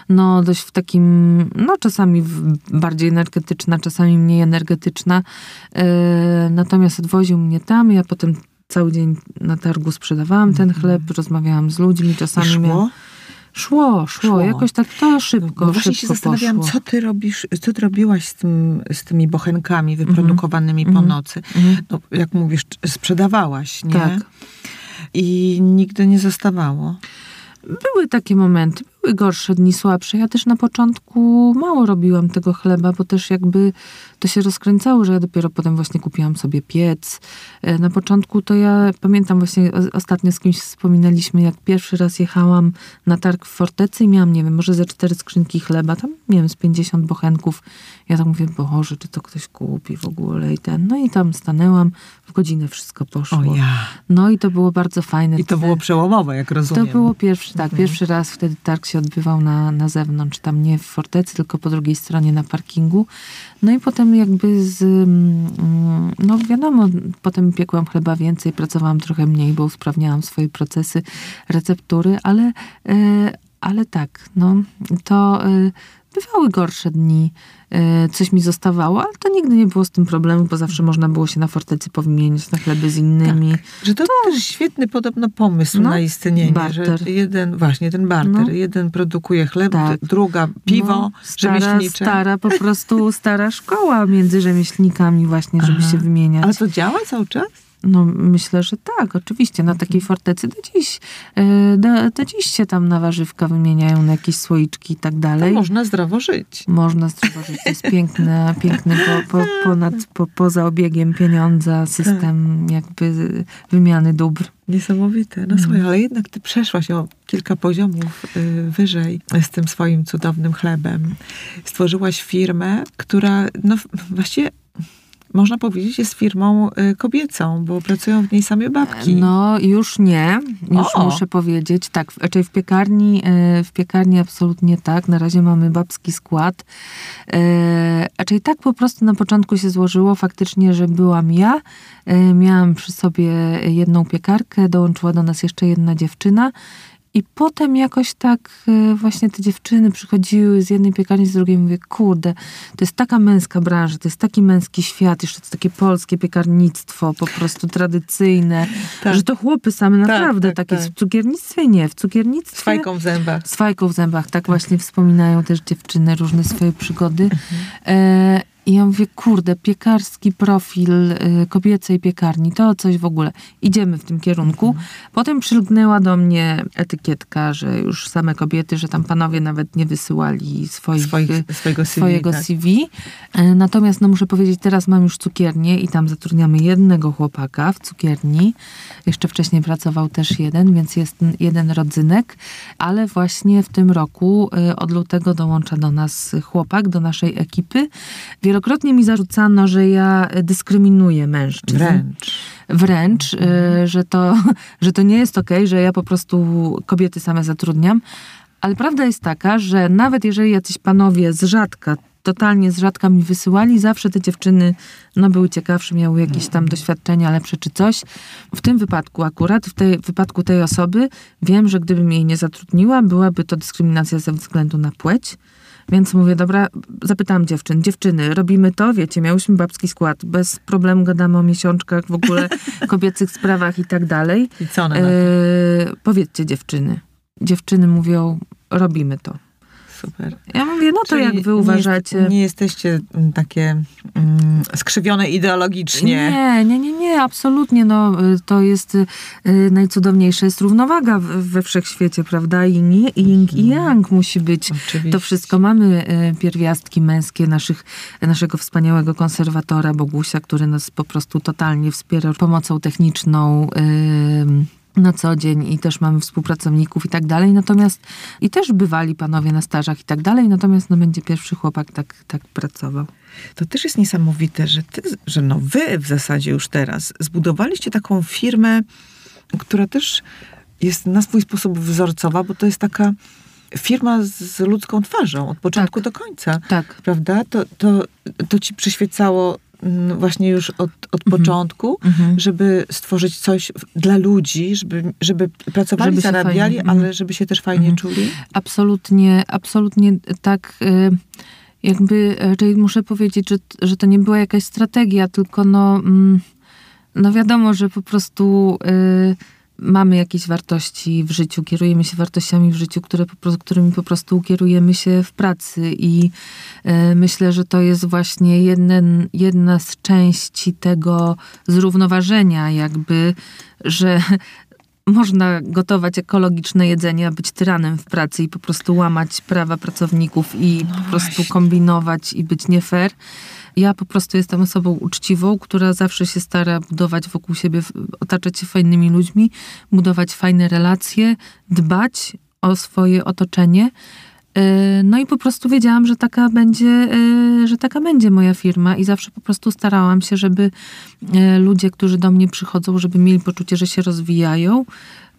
no dość w takim, no czasami bardziej energetyczna, czasami mniej energetyczna. Natomiast odwoził mnie tam, ja potem cały dzień na targu sprzedawałam ten chleb, rozmawiałam z ludźmi, czasami I miałam- szło? Szło, szło, Szło. jakoś tak to szybko, No właśnie się szybko zastanawiałam, poszło. co ty robisz, co ty robiłaś z, tym, z tymi bochenkami wyprodukowanymi po Mhm. nocy. Mhm. No, jak mówisz, sprzedawałaś, nie? Tak. I nigdy nie zostawało. Były takie momenty, były gorsze dni, słabsze. Ja też na początku mało robiłam tego chleba, bo też jakby to się rozkręcało, że ja dopiero potem właśnie kupiłam sobie piec. E, Na początku to ja pamiętam właśnie, ostatnio z kimś wspominaliśmy, jak pierwszy raz jechałam na targ w Fortecy i miałam, nie wiem, może ze cztery skrzynki chleba, tam wiem, z 50 bochenków. Ja tak mówię, Boże, czy to ktoś kupi w ogóle i ten. No i tam stanęłam, w godzinę wszystko poszło. O ja. No i to było bardzo fajne. I to było przełomowe, jak rozumiem. to było pierwszy, tak, Mhm. pierwszy raz wtedy targ się odbywał na, na zewnątrz, tam nie w fortecy, tylko po drugiej stronie na parkingu. No i potem jakby z, mm, no wiadomo, potem piekłam chleba więcej, pracowałam trochę mniej, bo usprawniałam swoje procesy, receptury, ale, e, ale tak, no to e, bywały gorsze dni, e, coś mi zostawało, ale to nigdy nie było z tym problemu, bo zawsze można było się na fortecy powymieniać na chleby z innymi. Że to też świetny podobno pomysł No, na istnienie, barter. że jeden, właśnie ten barter, No. jeden produkuje chleb, Tak. druga piwo No, stara, rzemieślnicze. stara, po prostu stara szkoła między rzemieślnikami właśnie, żeby Aha. się wymieniać. Ale to działa cały czas? No myślę, że tak, oczywiście. Na takiej fortecy do dziś, e, do, do dziś się tam na warzywka wymieniają, na jakieś słoiczki i tak To dalej. można zdrowo żyć. Można stworzyć, to jest piękny, piękny po, po, ponad, po, poza obiegiem pieniądza system jakby wymiany dóbr. Niesamowite. Mhm. No słuchaj, ale jednak ty przeszłaś o kilka poziomów y, wyżej z tym swoim cudownym chlebem. Stworzyłaś firmę, która no właściwie można powiedzieć jest firmą y, kobiecą, bo pracują w niej same babki. No już nie, już O! muszę powiedzieć. Tak, w- raczej w piekarni, e, w piekarni absolutnie tak. Na razie mamy babski skład. E, Raczej tak po prostu na początku się złożyło faktycznie, że byłam ja, miałam przy sobie jedną piekarkę, dołączyła do nas jeszcze jedna dziewczyna. I potem jakoś tak e, właśnie te dziewczyny przychodziły z jednej piekarni, z drugiej. Mówię, kurde, to jest taka męska branża, to jest taki męski świat, jeszcze to takie polskie piekarnictwo, po prostu tradycyjne, Tak. że to chłopy same naprawdę tak, takie. tak. W cukiernictwie nie, w cukiernictwie... Z fajką w zębach. Z fajką w zębach, tak właśnie wspominają też dziewczyny różne swoje przygody. Mhm. E, I ja mówię, kurde, piekarski profil e, kobiecej piekarni, to coś w ogóle. Idziemy w tym kierunku. Mhm. Potem przylgnęła do mnie etykietka, że już same kobiety, że tam panowie nawet nie wysyłali swoich, Swoich, e, swojego CV. swojego tak. CV. E, Natomiast, no muszę powiedzieć, teraz mam już cukiernię i tam zatrudniamy jednego chłopaka w cukierni. Jeszcze wcześniej pracował też jeden, więc jest jeden rodzynek, ale właśnie w tym roku e, od lutego dołącza do nas chłopak, do naszej ekipy. Wielokrotnie mi zarzucano, że ja dyskryminuję mężczyzn Wręcz. wręcz, y, że, to, że to nie jest okej, że ja po prostu kobiety same zatrudniam. Ale prawda jest taka, że nawet jeżeli jacyś panowie z rzadka, totalnie z rzadka mi wysyłali, zawsze te dziewczyny no, były ciekawsze, miały jakieś tam doświadczenia lepsze czy coś. W tym wypadku akurat, w, tej, w wypadku tej osoby, wiem, że gdybym jej nie zatrudniła, byłaby to dyskryminacja ze względu na płeć. Więc mówię, dobra, zapytałam dziewczyn, dziewczyny, robimy to, wiecie, miałyśmy babski skład, bez problemu gadamy o miesiączkach, w ogóle kobiecych sprawach i tak dalej. I co one? E, powiedzcie dziewczyny. Dziewczyny mówią, robimy to. Super. Ja mówię, no to Czyli jak wy nie uważacie? Jest, nie jesteście mm, takie mm, skrzywione ideologicznie. Nie, nie, nie, nie, absolutnie. No, y, to jest y, najcudowniejsze, jest równowaga we wszechświecie, prawda? Yin, i- yin i yang musi być. Oczywiście. To wszystko mamy y, pierwiastki męskie naszych, naszego wspaniałego konserwatora Bogusia, który nas po prostu totalnie wspiera pomocą techniczną. y, na co dzień i też mamy współpracowników i tak dalej. Natomiast i też bywali panowie na stażach i tak dalej. Natomiast no będzie pierwszy chłopak tak, tak pracował. To też jest niesamowite, że, ty, że no wy w zasadzie już teraz zbudowaliście taką firmę, która też jest na swój sposób wzorcowa, bo to jest taka firma z ludzką twarzą od początku Tak. do końca. Tak. Prawda? To, to, to ci przyświecało właśnie już od, od Mhm. początku, Mhm. żeby stworzyć coś dla ludzi, żeby, żeby pracowali, Żeby zarabiali, fajnie- ale mhm. żeby się też fajnie Mhm. czuli. Absolutnie, absolutnie tak. y, Jakby raczej muszę powiedzieć, że, że to nie była jakaś strategia, tylko no, mm, no wiadomo, że po prostu y, mamy jakieś wartości w życiu, kierujemy się wartościami w życiu, które po prostu, którymi po prostu kierujemy się w pracy i y, myślę, że to jest właśnie jeden, jedna z części tego zrównoważenia jakby, że można gotować ekologiczne jedzenie, a być tyranem w pracy i po prostu łamać prawa pracowników i po prostu kombinować i być nie fair. Ja po prostu jestem osobą uczciwą, która zawsze się stara budować wokół siebie, otaczać się fajnymi ludźmi, budować fajne relacje, dbać o swoje otoczenie. Yy, No i po prostu wiedziałam, że taka będzie, yy, że taka będzie moja firma i zawsze po prostu starałam się, żeby yy, ludzie, którzy do mnie przychodzą, żeby mieli poczucie, że się rozwijają,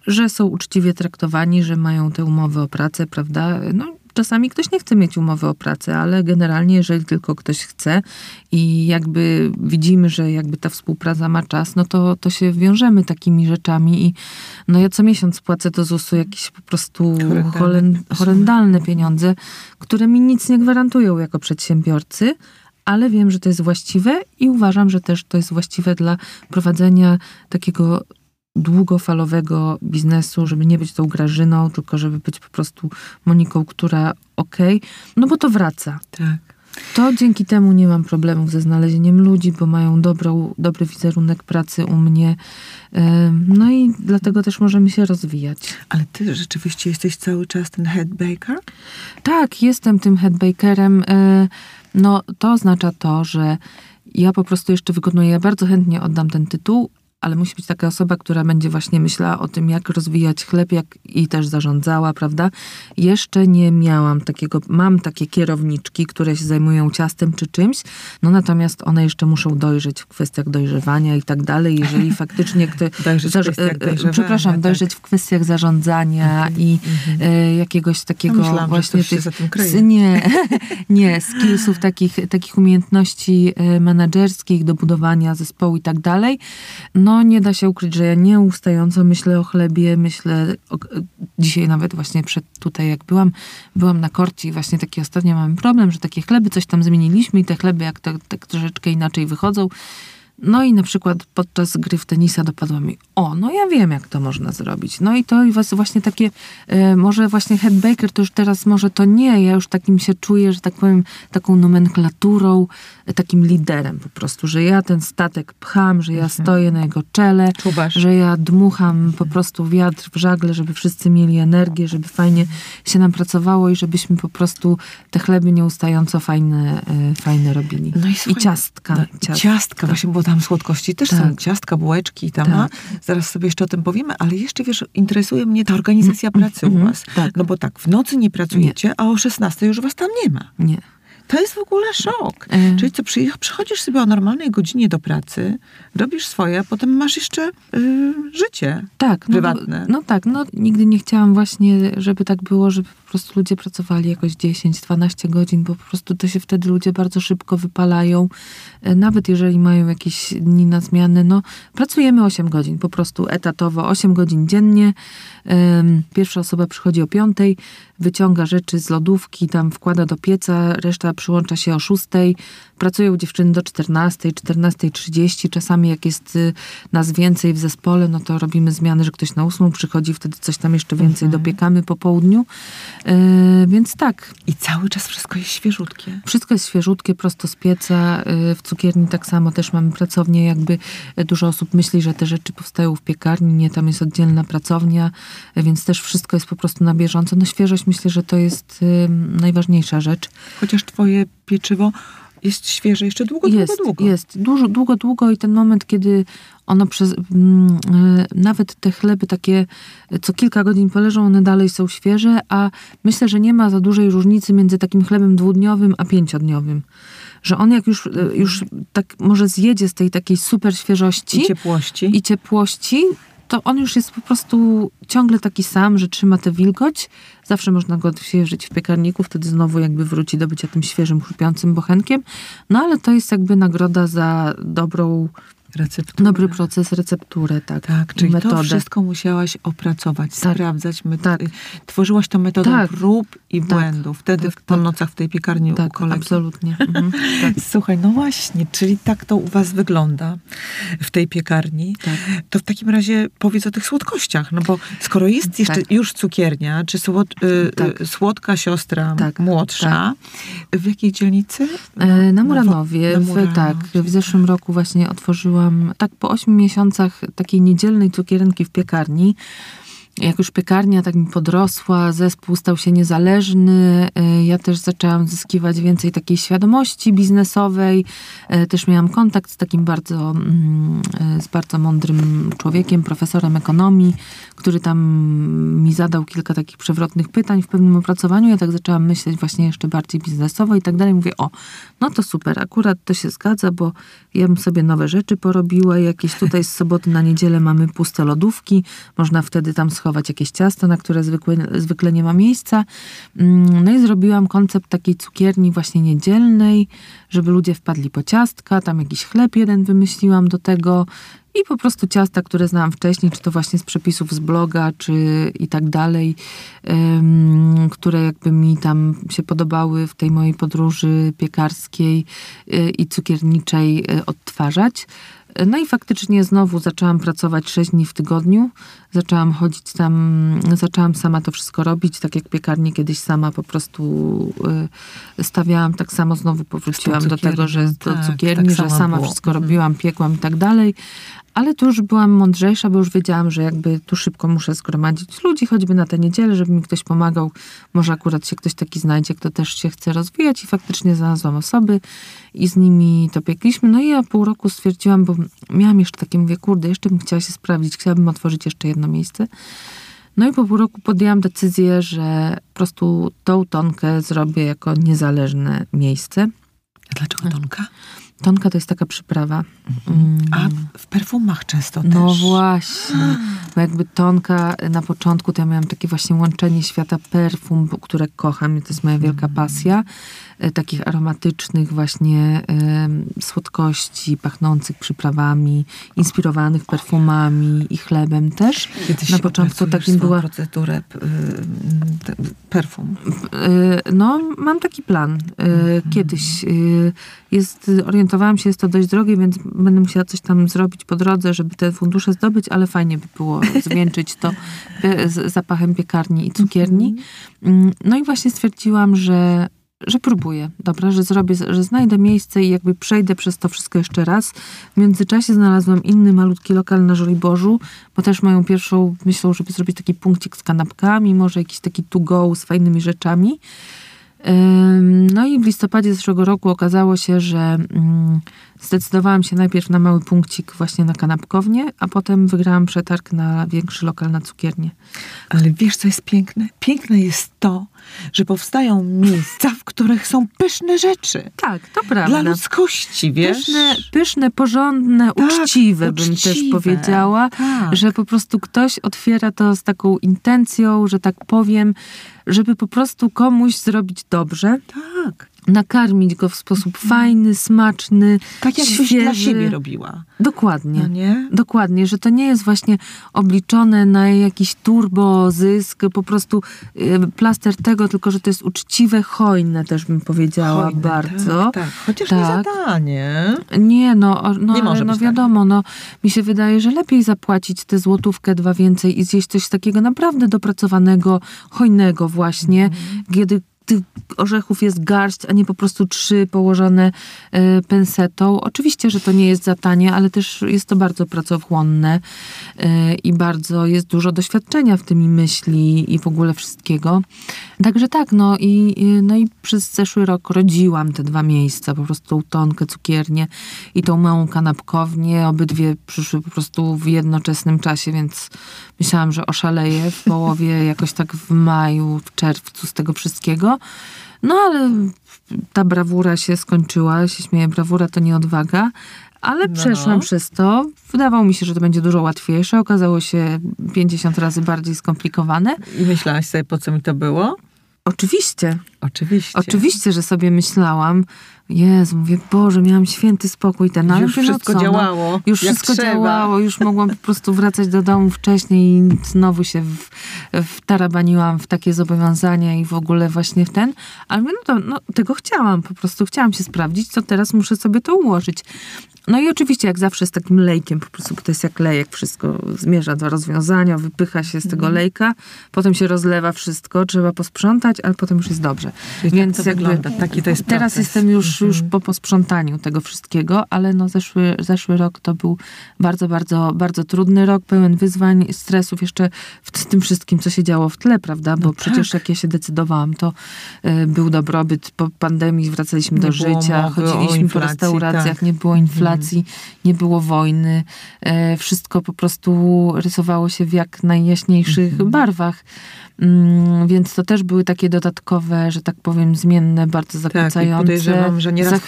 że są uczciwie traktowani, że mają te umowy o pracę, prawda? No, czasami ktoś nie chce mieć umowy o pracę, ale generalnie, jeżeli tylko ktoś chce i jakby widzimy, że jakby ta współpraca ma czas, no to, to się wiążemy takimi rzeczami i no ja co miesiąc płacę do ZUS-u jakieś po prostu Horrendalne horrendalne pieniądze, które mi nic nie gwarantują jako przedsiębiorcy, ale wiem, że to jest właściwe i uważam, że też to jest właściwe dla prowadzenia takiego długofalowego biznesu, żeby nie być tą Grażyną, tylko żeby być po prostu Moniką, która okej, no bo to wraca. Tak. To dzięki temu nie mam problemów ze znalezieniem ludzi, bo mają dobrą, dobry wizerunek pracy u mnie. No i dlatego też możemy się rozwijać. Ale ty rzeczywiście jesteś cały czas ten head baker? Tak, jestem tym headbakerem. y, No to oznacza to, że ja po prostu jeszcze wykonuję, ja bardzo chętnie oddam ten tytuł, ale musi być taka osoba, która będzie właśnie myślała o tym, jak rozwijać chleb, jak i też zarządzała, prawda? Jeszcze nie miałam takiego, mam takie kierowniczki, które się zajmują ciastem czy czymś, no natomiast one jeszcze muszą dojrzeć w kwestiach dojrzewania i tak dalej. Jeżeli faktycznie ktoś... Dojrzeć kwestiach e, e, Przepraszam, tak. dojrzeć w kwestiach zarządzania i e, jakiegoś takiego No myślałam, że właśnie się tych... za tym kryje. Nie, nie, skillsów, takich, takich umiejętności e, menedżerskich do budowania zespołu i tak dalej. No nie da się ukryć, że ja nieustająco myślę o chlebie, myślę, o, dzisiaj nawet właśnie przed tutaj jak byłam, byłam na korci i właśnie taki ostatnio mamy problem, że takie chleby coś tam zmieniliśmy i te chleby jak to, tak troszeczkę inaczej wychodzą. No i na przykład podczas gry w tenisa dopadła mi, o, no ja wiem, jak to można zrobić. No i to właśnie takie, e, może właśnie headbaker to już teraz może to nie, ja już takim się czuję, że tak powiem, taką nomenklaturą, e, takim liderem po prostu, że ja ten statek pcham, że ja stoję na jego czele, Czuwasz. że ja dmucham po prostu wiatr w żagle, żeby wszyscy mieli energię, żeby fajnie się nam pracowało i żebyśmy po prostu te chleby nieustająco fajne, e, fajne robili. No i I słuchaj, ciastka. No, ciastka. ciastka, właśnie, bo tam słodkości też są. Tak. Ciastka, bułeczki i tam. Tak. Zaraz sobie jeszcze o tym powiemy, ale jeszcze wiesz, interesuje mnie ta organizacja pracy u mhm, was. tak. No bo tak, w nocy nie pracujecie, a o 16 już was tam nie ma. Nie. To jest w ogóle szok. E. Czyli co, przychodzisz sobie o normalnej godzinie do pracy, robisz swoje, a potem masz jeszcze y, życie. Tak, no, Prywatne. No tak, no nigdy nie chciałam właśnie, żeby tak było, żeby prostu ludzie pracowali jakoś 10-12 godzin, bo po prostu to się wtedy ludzie bardzo szybko wypalają. E, Nawet jeżeli mają jakieś dni na zmiany, no pracujemy 8 godzin, po prostu etatowo, 8 godzin dziennie. Pierwsza osoba przychodzi o 5, wyciąga rzeczy z lodówki, tam wkłada do pieca, reszta przyłącza się o 6. Pracują dziewczyny do 14, 14.30. Czasami jak jest y, nas więcej w zespole, no to robimy zmiany, że ktoś na 8 przychodzi, wtedy coś tam jeszcze więcej dopiekamy po południu. E, więc tak, I cały czas wszystko jest świeżutkie. wszystko jest świeżutkie, prosto z pieca. Y, W cukierni tak samo też mamy pracownię. Jakby y, dużo osób myśli, że te rzeczy powstają w piekarni. Nie, tam jest oddzielna pracownia, więc też wszystko jest po prostu na bieżąco. No świeżość myślę, że to jest najważniejsza rzecz. Chociaż twoje pieczywo jest świeże jeszcze długo, jest, długo, długo. Jest, dużo, długo, długo i ten moment, kiedy ono przez, mm, y, nawet te chleby takie, co kilka godzin poleżą, one dalej są świeże, a myślę, że nie ma za dużej różnicy między takim chlebem dwudniowym a pięciodniowym. Że on jak już, y, już tak może zjedzie z tej takiej super świeżości I ciepłości. i ciepłości, to on już jest po prostu ciągle taki sam, że trzyma tę wilgoć. Zawsze można go odświeżyć w piekarniku, wtedy znowu jakby wróci do bycia tym świeżym, chrupiącym bochenkiem. No ale to jest jakby nagroda za dobrą, Recepturę. dobry proces, recepturę, tak. Tak, czyli metodę. to wszystko musiałaś opracować, Tak. sprawdzać. Met- Tak. Tworzyłaś to metodą Tak. prób i Tak. błędów. Wtedy Tak, w, po nocach w tej piekarni u Tak, kolegi. absolutnie. Mhm. Tak. Słuchaj, no właśnie, czyli tak to u was wygląda w tej piekarni. Tak. To w takim razie powiedz o tych słodkościach, no bo skoro jest jeszcze Tak. już cukiernia, czy słod, y, y, słodka siostra młodsza, w jakiej dzielnicy? E, Na Muranowie, na w, Muranowie. tak, w zeszłym roku właśnie otworzyłam, tak po ośmiu miesiącach takiej niedzielnej cukierenki w piekarni. Jak już piekarnia tak mi podrosła, zespół stał się niezależny, e, ja też zaczęłam zyskiwać więcej takiej świadomości biznesowej. E, Też miałam kontakt z takim bardzo, mm, e, z bardzo mądrym człowiekiem, profesorem ekonomii, który tam mi zadał kilka takich przewrotnych pytań w pewnym opracowaniu. Ja tak zaczęłam myśleć właśnie jeszcze bardziej biznesowo i tak dalej. Mówię, o, no to super, akurat to się zgadza, bo ja bym sobie nowe rzeczy porobiła. Jakieś tutaj z soboty na niedzielę mamy puste lodówki. Można wtedy tam schować jakieś ciasto, na które zwykle, zwykle nie ma miejsca. Mm, No i zrobiłam koncept takiej cukierni właśnie niedzielnej, żeby ludzie wpadli po ciastka. Tam jakiś chleb jeden wymyśliłam do tego. I po prostu ciasta, które znałam wcześniej, czy to właśnie z przepisów z bloga, czy i tak dalej, które jakby mi tam się podobały w tej mojej podróży piekarskiej y, i cukierniczej y, odtwarzać. No i faktycznie znowu zaczęłam pracować 6 dni w tygodniu. Zaczęłam chodzić tam, zaczęłam sama to wszystko robić, tak jak piekarnię kiedyś sama po prostu y, stawiałam. Tak samo znowu powróciłam do tego, że do tak, cukierni, tak że samo sama było. wszystko Mhm. robiłam, piekłam i tak dalej. Ale tu już byłam mądrzejsza, bo już wiedziałam, że jakby tu szybko muszę zgromadzić ludzi, choćby na tę niedzielę, żeby mi ktoś pomagał. Może akurat się ktoś taki znajdzie, kto też się chce rozwijać i faktycznie znalazłam osoby i z nimi to piekliśmy. No i ja pół roku stwierdziłam, bo miałam jeszcze takie, mówię, kurde, jeszcze bym chciała się sprawdzić, chciałabym otworzyć jeszcze jedno miejsce. No i po pół roku podjęłam decyzję, że po prostu tą tonkę zrobię jako niezależne miejsce. Dlaczego tonka? Tonka to jest taka przyprawa. Mm. A w perfumach często też. No właśnie, bo jakby tonka na początku to ja miałam takie właśnie łączenie świata perfum, które kocham, to jest moja wielka pasja, takich aromatycznych właśnie słodkości, pachnących przyprawami, inspirowanych perfumami i chlebem też. Kiedyś na początku takim była procedurę y, perfum. E, No, mam taki plan. E, Kiedyś e, jest, orientowałam się, jest to dość drogie, więc będę musiała coś tam zrobić po drodze, żeby te fundusze zdobyć, ale fajnie by było zwieńczyć to e, z zapachem piekarni i cukierni. Mm, No i właśnie stwierdziłam, że że próbuję, dobra, że zrobię, że znajdę miejsce i jakby przejdę przez to wszystko jeszcze raz. W międzyczasie znalazłam inny malutki lokal na Żoliborzu, bo też moją pierwszą myślą, żeby zrobić taki punkcik z kanapkami, może jakiś taki to go z fajnymi rzeczami. No i w listopadzie zeszłego roku okazało się, że mm, zdecydowałam się najpierw na mały punkcik właśnie na kanapkownię, a potem wygrałam przetarg na większy lokal na cukiernię. Ale wiesz, co jest piękne? Piękne jest to, że powstają miejsca, w których są pyszne rzeczy. Tak, to prawda. Dla ludzkości, wiesz? Pyszne, pyszne, porządne, Tak, uczciwe, bym też powiedziała, Tak. że po prostu ktoś otwiera to z taką intencją, że tak powiem, żeby po prostu komuś zrobić dobrze, Tak. Nakarmić go w sposób fajny, smaczny, Tak jakbyś świeży. dla siebie robiła. Dokładnie. No nie? Dokładnie, że to nie jest właśnie obliczone na jakiś turbo zysk, po prostu y, plaster tego, tylko że to jest uczciwe, hojne też bym powiedziała Hojne, bardzo. Tak, tak. Chociaż Tak. nie zadanie. Nie, no, no, Nie ale, no tak. wiadomo, no, mi się wydaje, że lepiej zapłacić tę złotówkę, dwa więcej i zjeść coś takiego naprawdę dopracowanego, hojnego właśnie, Mhm. kiedy tych orzechów jest garść, a nie po prostu trzy położone e, pensetą. Oczywiście, że to nie jest za tanie, ale też jest to bardzo pracochłonne e, i bardzo jest dużo doświadczenia w tym i myśli i w ogóle wszystkiego. Także tak, no i, no i przez zeszły rok rodziłam te dwa miejsca, po prostu tą tonkę, cukiernię i tą małą kanapkownię. Obydwie przyszły po prostu w jednoczesnym czasie, więc myślałam, że oszaleję w połowie, jakoś tak w maju, w czerwcu z tego wszystkiego. No ale ta brawura się skończyła, się śmieję, brawura to nie odwaga, ale no. przeszłam przez to. Wydawało mi się, że to będzie dużo łatwiejsze. Okazało się 50 razy bardziej skomplikowane. I myślałaś sobie, po co mi to było? Oczywiście. Oczywiście. Oczywiście, że sobie myślałam, Jezu, mówię, Boże, miałam święty spokój ten, ale już no wszystko co, działało. No, już wszystko trzeba. działało, już mogłam po prostu wracać do domu wcześniej i znowu się w, wtarabaniłam w takie zobowiązania i w ogóle właśnie w ten. Ale no, to, no, tego chciałam, po prostu chciałam się sprawdzić, co teraz muszę sobie to ułożyć. No i oczywiście, jak zawsze z takim lejkiem, po prostu to jest jak lejek, wszystko zmierza do rozwiązania, wypycha się z tego mhm. lejka, potem się rozlewa wszystko, trzeba posprzątać, ale potem już jest dobrze. Czyli tak Więc tak jakby, taki to jest Teraz proces. jestem już, już mhm. po posprzątaniu tego wszystkiego, ale no zeszły, zeszły rok to był bardzo, bardzo, bardzo trudny rok, pełen wyzwań, stresów jeszcze w tym wszystkim, co się działo w tle, prawda? Bo no przecież tak. jak ja się decydowałam, to y, był dobrobyt. Po pandemii wracaliśmy nie do życia, chodziliśmy po restauracjach, tak. nie było inflacji nie było wojny. E, wszystko po prostu rysowało się w jak najjaśniejszych mhm. barwach. Mm, więc to też były takie dodatkowe, że tak powiem, zmienne, bardzo zakłócające, tak, że nieraz.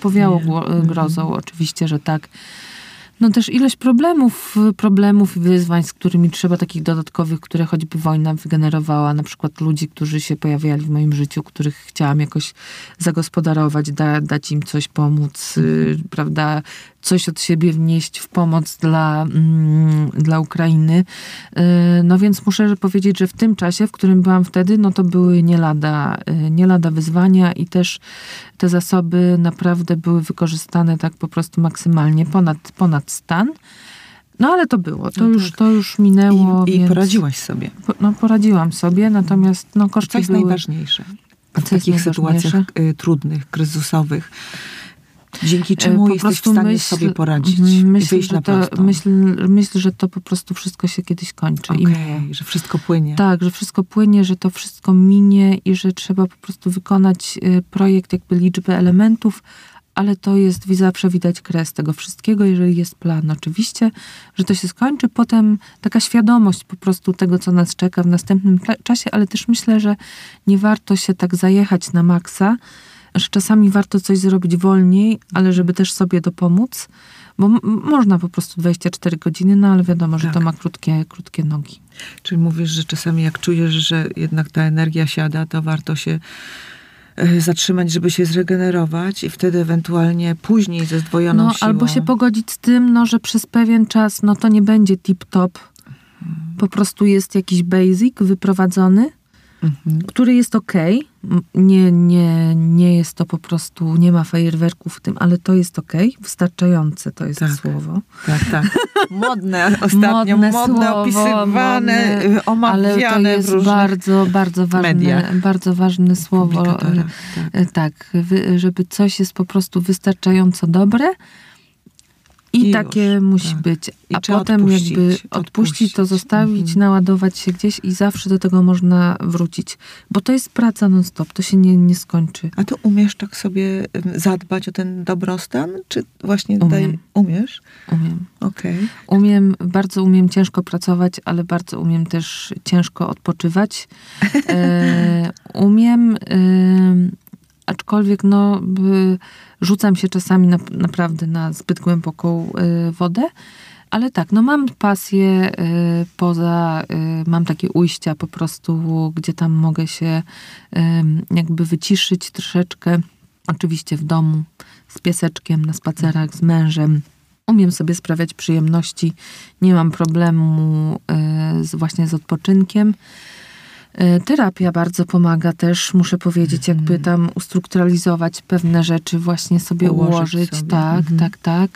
Powiało grozą, grozą, mhm. oczywiście, że tak no też ilość problemów, problemów i wyzwań, z którymi trzeba takich dodatkowych, które choćby wojna wygenerowała, na przykład ludzi, którzy się pojawiali w moim życiu, których chciałam jakoś zagospodarować, da, dać im coś pomóc, y, prawda, coś od siebie wnieść w pomoc dla, mm, dla Ukrainy. Y, no więc muszę powiedzieć, że w tym czasie, w którym byłam wtedy, no to były nie lada, y, nie lada wyzwania i też te zasoby naprawdę były wykorzystane tak po prostu maksymalnie, ponad, ponad stan. No ale to było, to, no już, tak. to już minęło. I, i poradziłaś sobie. Po, no poradziłam sobie, natomiast no koszty Co jest były... najważniejsze w takich sytuacjach y, trudnych, kryzysowych? Dzięki e, czemu po jesteś w stanie myśl, sobie poradzić myśl, wyjść na to, myśl, myśl, że to po prostu wszystko się kiedyś kończy. Okay, I, że wszystko płynie. Tak, że wszystko płynie, że to wszystko minie i że trzeba po prostu wykonać y, projekt jakby liczby elementów, ale to jest zawsze widać kres tego wszystkiego, jeżeli jest plan. Oczywiście, że to się skończy, potem taka świadomość po prostu tego, co nas czeka w następnym czasie, ale też myślę, że nie warto się tak zajechać na maksa, że czasami warto coś zrobić wolniej, ale żeby też sobie dopomóc, bo można po prostu 24 godziny, no ale wiadomo, że tak. to ma krótkie, krótkie nogi. Czyli mówisz, że czasami jak czujesz, że jednak ta energia siada, to warto się e, zatrzymać, żeby się zregenerować i wtedy ewentualnie później ze zdwojoną no, siłą. Albo się pogodzić z tym, no, że przez pewien czas no to nie będzie tip-top. Po prostu jest jakiś basic wyprowadzony, mhm. który jest ok. Nie, nie, nie jest to po prostu, nie ma fajerwerków w tym, ale to jest ok. Wystarczające to jest tak. słowo. Tak, tak. Modne ostatnio, modne, modne słowo, opisywane, modne, omawiane ale to jest bardzo, bardzo ważne, bardzo ważne słowo. Tak, tak, żeby coś jest po prostu wystarczająco dobre, i, I takie już, musi tak. być. A potem odpuścić, jakby odpuścić, odpuścić to zostawić, mhm. naładować się gdzieś i zawsze do tego można wrócić. Bo to jest praca non-stop, to się nie, nie skończy. A to umiesz tak sobie zadbać o ten dobrostan? Czy właśnie umiem. Daj, umiesz? Umiem. Okay. Umiem, bardzo umiem ciężko pracować, ale bardzo umiem też ciężko odpoczywać. E, umiem... E, aczkolwiek no, rzucam się czasami na, naprawdę na zbyt głęboką y, wodę. Ale tak, no mam pasję y, poza, y, mam takie ujścia po prostu, gdzie tam mogę się jakby wyciszyć troszeczkę. Oczywiście w domu, z pieseczkiem, na spacerach, z mężem. Umiem sobie sprawiać przyjemności, nie mam problemu z, właśnie z odpoczynkiem. E, terapia bardzo pomaga też, muszę powiedzieć, jakby Mhm. tam ustrukturalizować pewne rzeczy, właśnie sobie Ułożyć ułożyć. sobie. Tak, Mhm. tak, tak.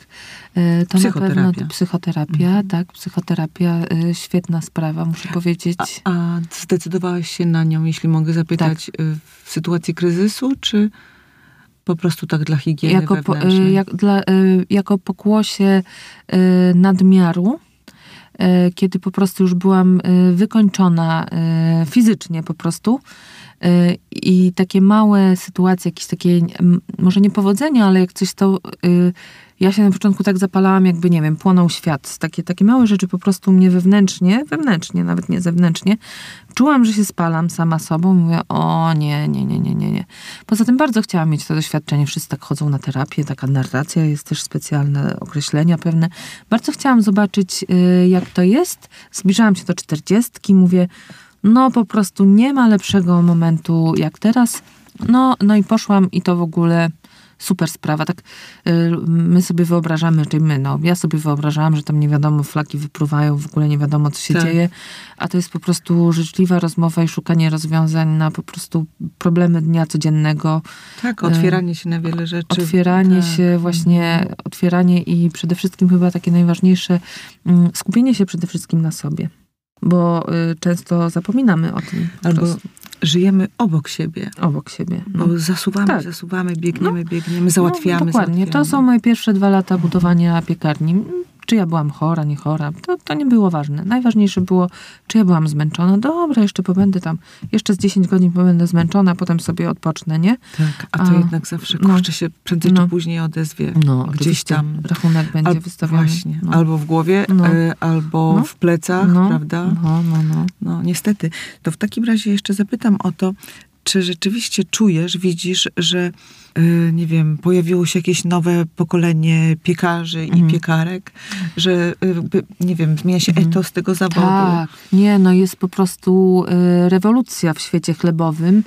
E, To na pewno Psychoterapia. psychoterapia, Mhm. tak, psychoterapia, e, świetna sprawa, muszę powiedzieć. A, a zdecydowałaś się na nią, jeśli mogę zapytać, Tak. w sytuacji kryzysu, czy po prostu tak dla higieny jako, po, jak, dla, jako pokłosie nadmiaru, kiedy po prostu już byłam y, wykończona y, fizycznie po prostu. I takie małe sytuacje, jakieś takie, może nie powodzenia, ale jak coś to... ja się na początku tak zapalałam, jakby, nie wiem, płonął świat. Takie, takie małe rzeczy po prostu mnie wewnętrznie, wewnętrznie, nawet nie zewnętrznie, czułam, że się spalam sama sobą. Mówię, o nie, nie, nie, nie, nie, nie. Poza tym bardzo chciałam mieć to doświadczenie. Wszyscy tak chodzą na terapię, taka narracja jest też specjalne, określenia pewne. Bardzo chciałam zobaczyć, y, jak to jest. Zbliżałam się do czterdziestki, mówię, no po prostu nie ma lepszego momentu jak teraz. No, no i poszłam i to w ogóle super sprawa. Tak y, my sobie wyobrażamy, czyli my, no ja sobie wyobrażałam, że tam nie wiadomo, flaki wypływają, w ogóle nie wiadomo, co się Tak. dzieje, a to jest po prostu życzliwa rozmowa i szukanie rozwiązań na po prostu problemy dnia codziennego. Tak, otwieranie się na wiele rzeczy. Otwieranie Tak. się właśnie, otwieranie i przede wszystkim chyba takie najważniejsze, mm, skupienie się przede wszystkim na sobie. Bo y, często zapominamy o tym. Albo prostu. Żyjemy obok siebie. obok siebie. No. Bo zasuwamy, Tak. zasuwamy, biegniemy, biegniemy, załatwiamy. No, dokładnie. załatwiamy. To są moje pierwsze dwa lata budowania piekarni. Czy ja byłam chora, nie chora, to, to nie było ważne. Najważniejsze było, czy ja byłam zmęczona. Dobra, jeszcze pobędę tam, jeszcze z 10 godzin pobędę zmęczona, potem sobie odpocznę, nie? Tak, a to A, jednak zawsze no. kurczę się prędzej No. czy później odezwie. No, gdzieś tam. Rachunek będzie Al- wystawiony. Właśnie. No. Albo w głowie, e, albo No. w plecach, no, prawda? No, no, no. No niestety. To w takim razie jeszcze zapytam o to, czy rzeczywiście czujesz, widzisz, że nie wiem, pojawiło się jakieś nowe pokolenie piekarzy i Mhm. piekarek, że by, nie wiem, zmienia się Mhm. etos tego zawodu. Tak, nie, no jest po prostu y, rewolucja w świecie chlebowym.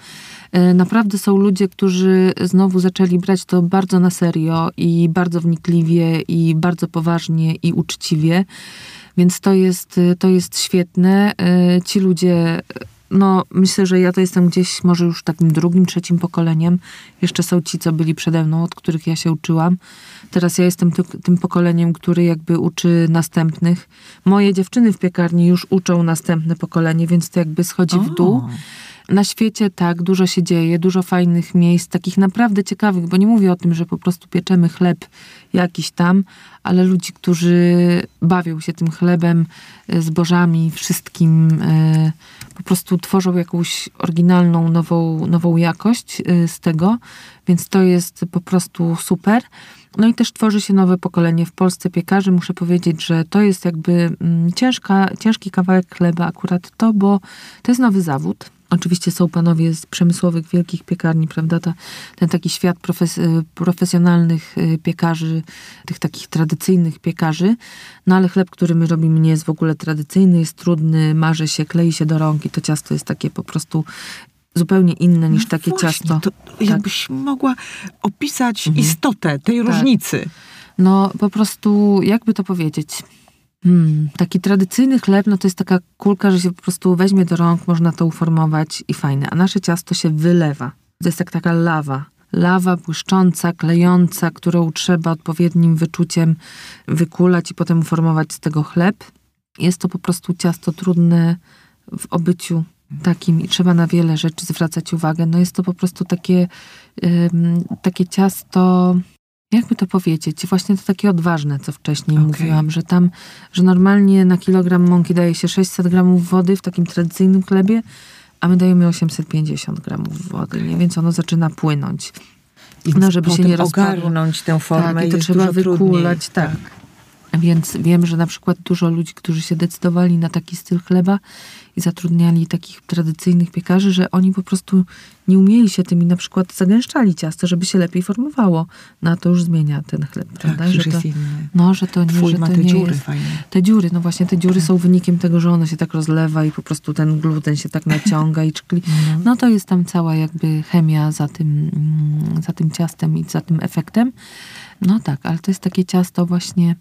Y, Naprawdę są ludzie, którzy znowu zaczęli brać to bardzo na serio i bardzo wnikliwie i bardzo poważnie i uczciwie. Więc to jest, y, to jest świetne. Y, Ci ludzie, y, no myślę, że ja to jestem gdzieś może już takim drugim, trzecim pokoleniem. Jeszcze są ci, co byli przede mną, od których ja się uczyłam. Teraz ja jestem ty, tym pokoleniem, który jakby uczy następnych. Moje dziewczyny w piekarni już uczą następne pokolenie, więc to jakby schodzi w dół. O. Na świecie tak, dużo się dzieje, dużo fajnych miejsc, takich naprawdę ciekawych, bo nie mówię o tym, że po prostu pieczemy chleb jakiś tam, ale ludzi, którzy bawią się tym chlebem, e, zbożami, wszystkim, e, po prostu tworzą jakąś oryginalną, nową, nową jakość e, z tego, więc to jest po prostu super. No i też tworzy się nowe pokolenie w Polsce piekarzy. Muszę powiedzieć, że to jest jakby mm, ciężka, ciężki kawałek chleba akurat to, bo to jest nowy zawód. Oczywiście są panowie z przemysłowych wielkich piekarni, prawda? Ta, ten taki świat profes, y, profesjonalnych y, piekarzy, tych takich tradycyjnych piekarzy. No ale chleb, który my robimy, nie jest w ogóle tradycyjny, jest trudny, marzy się, klei się do rąk i to ciasto jest takie po prostu zupełnie inne niż No takie właśnie, ciasto. To jakbyś mogła opisać Mhm. istotę tej Tak. różnicy. No po prostu, jakby to powiedzieć? Hmm, taki tradycyjny chleb, no to jest taka kulka, że się po prostu weźmie do rąk, można to uformować i fajne. A nasze ciasto się wylewa. To jest jak taka lawa. Lawa błyszcząca, klejąca, którą trzeba odpowiednim wyczuciem wykulać i potem uformować z tego chleb. Jest to po prostu ciasto trudne w obyciu takim i trzeba na wiele rzeczy zwracać uwagę. No jest to po prostu takie, ym, takie ciasto, jakby to powiedzieć, właśnie to takie odważne, co wcześniej Okej. mówiłam, że tam, że normalnie na kilogram mąki daje się 600 gramów wody w takim tradycyjnym chlebie, a my dajemy 850 gramów wody, nie? więc ono zaczyna płynąć. I No, żeby się nie rozpadło. ogarnąć tę formę Tak, i to trzeba wykulać, tak. Więc wiem, że na przykład dużo ludzi, którzy się decydowali na taki styl chleba i zatrudniali takich tradycyjnych piekarzy, że oni po prostu nie umieli się tym i na przykład zagęszczali ciasto, żeby się lepiej formowało. No to już zmienia ten chleb, Tak, prawda? że to, no, że to nie, Twój że to te nie dziury jest... fajne. Te dziury, no właśnie te dziury są wynikiem tego, że ono się tak rozlewa i po prostu ten gluten się tak naciąga i czkli. No to jest tam cała jakby chemia za tym, mm, za tym ciastem i za tym efektem. No tak, ale to jest takie ciasto właśnie,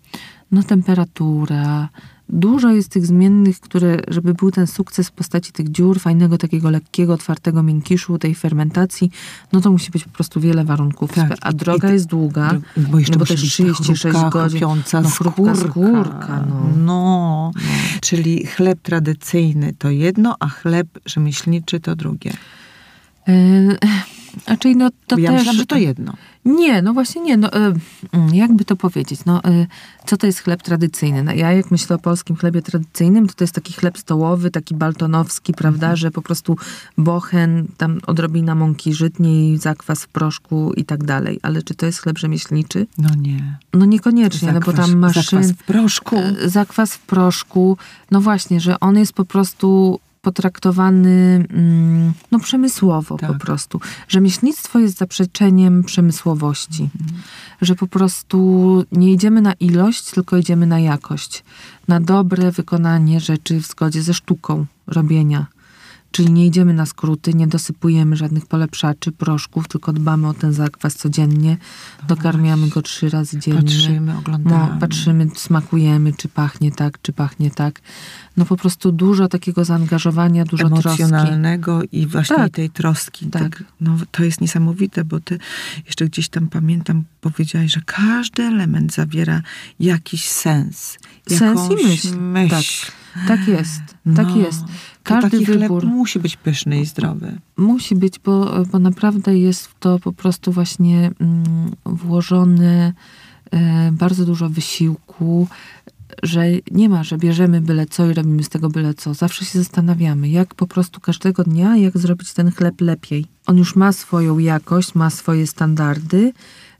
no temperatura, dużo jest tych zmiennych, które, żeby był ten sukces w postaci tych dziur, fajnego, takiego lekkiego, otwartego miękiszu, tej fermentacji, no to musi być po prostu wiele warunków. Tak. A droga I- jest długa, Bo jeszcze no bo też być 36 chrupka, godzin. chrupiąca No, skórka. skórka, no. No. Czyli chleb tradycyjny to jedno, a chleb rzemieślniczy to drugie. A czyli no to ja też... myślałam, że to jedno. Nie, no właśnie nie. No, e, mm, jakby to powiedzieć? No, e, co to jest chleb tradycyjny? No, ja jak myślę o polskim chlebie tradycyjnym, to to jest taki chleb stołowy, taki baltonowski, prawda, że po prostu bochen, tam odrobina mąki żytniej, zakwas w proszku i tak dalej. Ale czy to jest chleb rzemieślniczy? No nie. No niekoniecznie, no bo tam maszyn... zakwas w proszku. E, zakwas w proszku. No właśnie, że on jest po prostu potraktowany mm, no przemysłowo Tak. po prostu. Rzemieślnictwo jest zaprzeczeniem przemysłowości. Że po prostu nie idziemy na ilość, tylko idziemy na jakość. Na dobre wykonanie rzeczy w zgodzie ze sztuką robienia. Czyli nie idziemy na skróty, nie dosypujemy żadnych polepszaczy, proszków, tylko dbamy o ten zakwas codziennie. Dokarmiamy go trzy razy dziennie. Patrzymy, oglądamy. No, patrzymy, smakujemy, czy pachnie tak, czy pachnie tak. No po prostu dużo takiego zaangażowania, dużo troski. emocjonalnego i właśnie Tak. tej troski. Tak. Tak. no, to jest niesamowite, bo ty jeszcze gdzieś tam pamiętam, powiedziałaś, że każdy element zawiera jakiś sens. Sens i myśl. myśl. Tak jest, tak No, jest. Każdy taki wybór chleb musi być pyszny i zdrowy. musi być, bo, bo naprawdę jest w to po prostu właśnie mm, włożone bardzo dużo wysiłku, że nie ma, że bierzemy byle co i robimy z tego byle co. Zawsze się zastanawiamy, jak po prostu każdego dnia, jak zrobić ten chleb lepiej. On już ma swoją jakość, ma swoje standardy,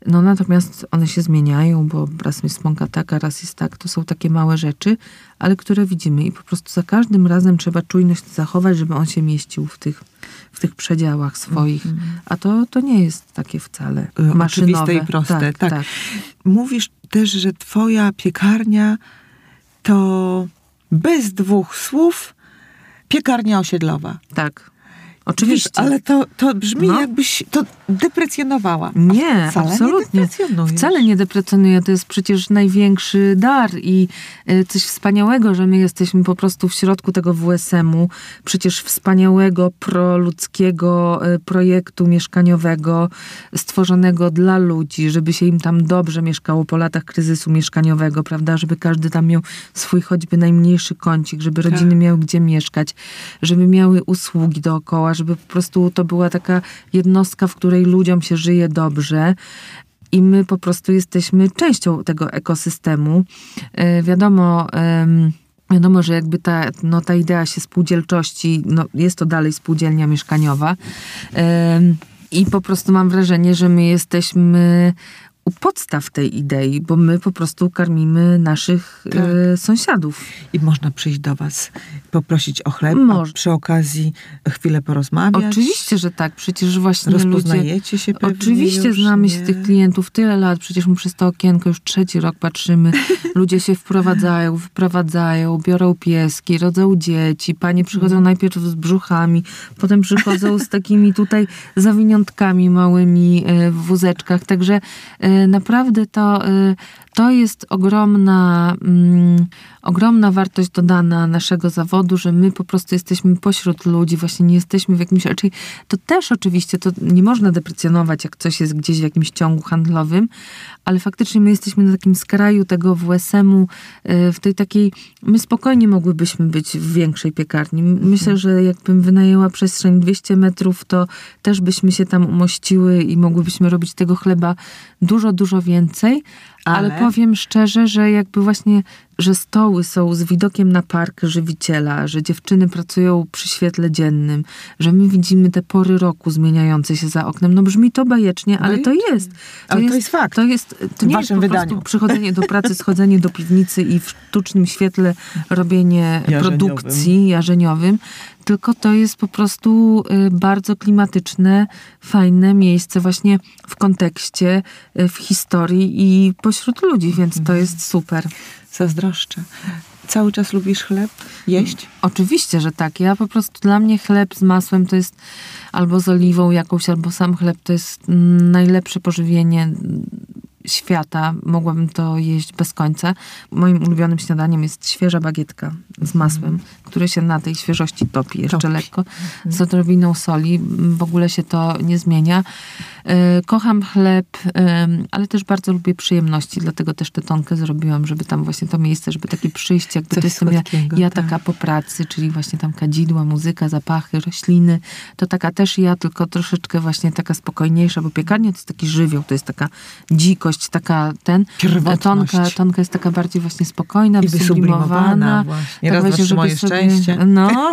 no natomiast one się zmieniają, bo raz jest mąka taka, raz jest tak. To są takie małe rzeczy, ale które widzimy i po prostu za każdym razem trzeba czujność zachować, żeby on się mieścił w tych, w tych przedziałach swoich. A to, to nie jest takie wcale maszynowe. oczywiste i proste, Tak, tak. tak. Mówisz też, że twoja piekarnia to bez dwóch słów piekarnia osiedlowa. tak. Oczywiście. Wiesz, ale to, to brzmi No. jakbyś to deprecjonowała. Nie, wcale absolutnie. Nie. Wcale nie deprecjonuję. To jest przecież największy dar i y, coś wspaniałego, że my jesteśmy po prostu w środku tego WSM-u. Przecież wspaniałego, proludzkiego y, projektu mieszkaniowego stworzonego dla ludzi, żeby się im tam dobrze mieszkało po latach kryzysu mieszkaniowego, prawda? Żeby każdy tam miał swój choćby najmniejszy kącik, żeby Tak. rodziny miały gdzie mieszkać, żeby miały usługi dookoła, żeby po prostu to była taka jednostka, w której ludziom się żyje dobrze. I my po prostu jesteśmy częścią tego ekosystemu. E, wiadomo, wiadomo, że jakby ta, no, ta idea się spółdzielczości, no, jest to dalej spółdzielnia mieszkaniowa. I po prostu mam wrażenie, że my jesteśmy u podstaw tej idei, bo my po prostu karmimy naszych Tak. e, sąsiadów. I można przyjść do was, poprosić o chleb, Moż- przy okazji chwilę porozmawiać. Oczywiście, że tak. Przecież właśnie ludzie... Rozpoznajecie się pewnie Oczywiście już, znamy nie? się tych klientów tyle lat, przecież my przez to okienko już trzeci rok patrzymy. Ludzie się wprowadzają, wyprowadzają, biorą pieski, rodzą dzieci. Panie przychodzą Mhm. najpierw z brzuchami, potem przychodzą z takimi tutaj zawiniątkami małymi e, w wózeczkach. Także e, naprawdę to, e, to jest ogromna, mm, ogromna wartość dodana naszego zawodu, że my po prostu jesteśmy pośród ludzi, właśnie nie jesteśmy w jakimś... Czyli to też oczywiście, to nie można deprecjonować, jak coś jest gdzieś w jakimś ciągu handlowym, ale faktycznie my jesteśmy na takim skraju tego WSM-u, y, w tej takiej... My spokojnie mogłybyśmy być w większej piekarni. Myślę, że jakbym wynajęła przestrzeń 200 metrów, to też byśmy się tam umościły i mogłybyśmy robić tego chleba dużo, dużo więcej. Ale, Ale? powiem szczerze, że jakby właśnie, że stoły są z widokiem na park żywiciela, że dziewczyny pracują przy świetle dziennym, że my widzimy te pory roku zmieniające się za oknem. No brzmi to bajecznie, ale to Bajecznie. jest. Ale to jest fakt. To, jest, to W nie waszym jest po wydaniu. prostu przychodzenie do pracy, schodzenie do piwnicy i w sztucznym świetle robienie Jarzeniowym. produkcji jarzeniowym, tylko to jest po prostu y, bardzo klimatyczne, fajne miejsce właśnie w kontekście, y, w historii i pośród ludzi, więc to jest super. Zazdroszczę. Cały czas lubisz chleb? Jeść? Oczywiście, że tak. Ja po prostu, dla mnie chleb z masłem to jest albo z oliwą jakąś, albo sam chleb to jest mm, najlepsze pożywienie. świata. Mogłabym to jeść bez końca. Moim ulubionym śniadaniem jest świeża bagietka z masłem, które się na tej świeżości topi jeszcze Topi. lekko. Z odrobiną soli. W ogóle się to nie zmienia. E, Kocham chleb, ale też bardzo lubię przyjemności, dlatego też tę tonkę zrobiłam, żeby tam właśnie to miejsce, żeby takie przyjście, jakby Coś to jestem ja, ja tak. taka po pracy, czyli właśnie tam kadzidła, muzyka, zapachy, rośliny, to taka też ja, tylko troszeczkę właśnie taka spokojniejsza, bo piekarnia to jest taki żywioł, to jest taka dzikość, taka ten, Pierwotność. tonka, tonka jest taka bardziej właśnie spokojna, I wysublimowana właśnie. Tak Raz, właśnie, żeby sobie- szczęście. No,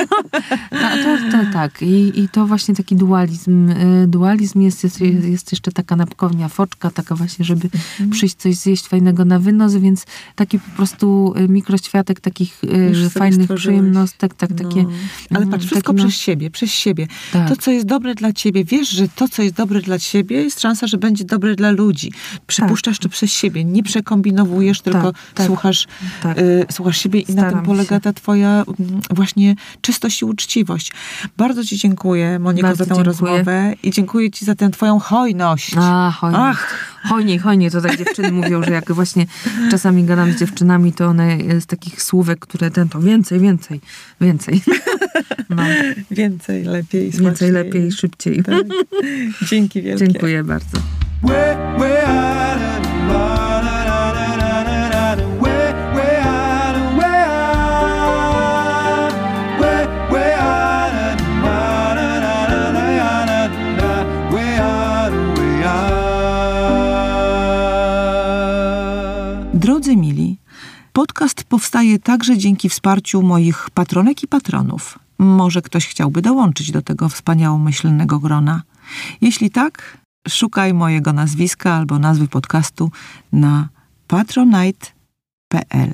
ta, to, to, tak. I, I to właśnie taki dualizm. y, Dualizm jest, jest, jest jeszcze taka napkownia foczka, taka właśnie, żeby Mhm. przyjść coś zjeść fajnego na wynos, więc taki po prostu y, mikroświatek takich y, Już fajnych przyjemnostek, tak, takie... No. Ale mm, patrz, wszystko takie, no, przez siebie, przez siebie. Tak. To, co jest dobre dla ciebie, wiesz, że to, co jest dobre dla ciebie, jest szansa, że będzie dobre dla ludzi. Przypuszczasz to przez siebie, nie przekombinowujesz, tylko tak. słuchasz, Tak. y, słuchasz siebie i na Staram tym polega się. ta twoja mm, właśnie czystość i uczciwość. Bardzo ci dziękuję, Moniko, Bardzo za tę dziękuję. rozmowę i dziękuję ci za tę twoją hojność. A, hojnie. Ach. Hojnie, hojnie, to tak dziewczyny mówią, że jak właśnie czasami gadam z dziewczynami, to one z takich słówek, które ten, to więcej, więcej, więcej. No, Więcej, lepiej, więcej, smaczniej. lepiej, szybciej. Tak. Dzięki wielkie. Dziękuję bardzo. Podcast powstaje także dzięki wsparciu moich patronek i patronów. Może ktoś chciałby dołączyć do tego wspaniałomyślnego grona. Jeśli tak, szukaj mojego nazwiska albo nazwy podcastu na patronite.pl.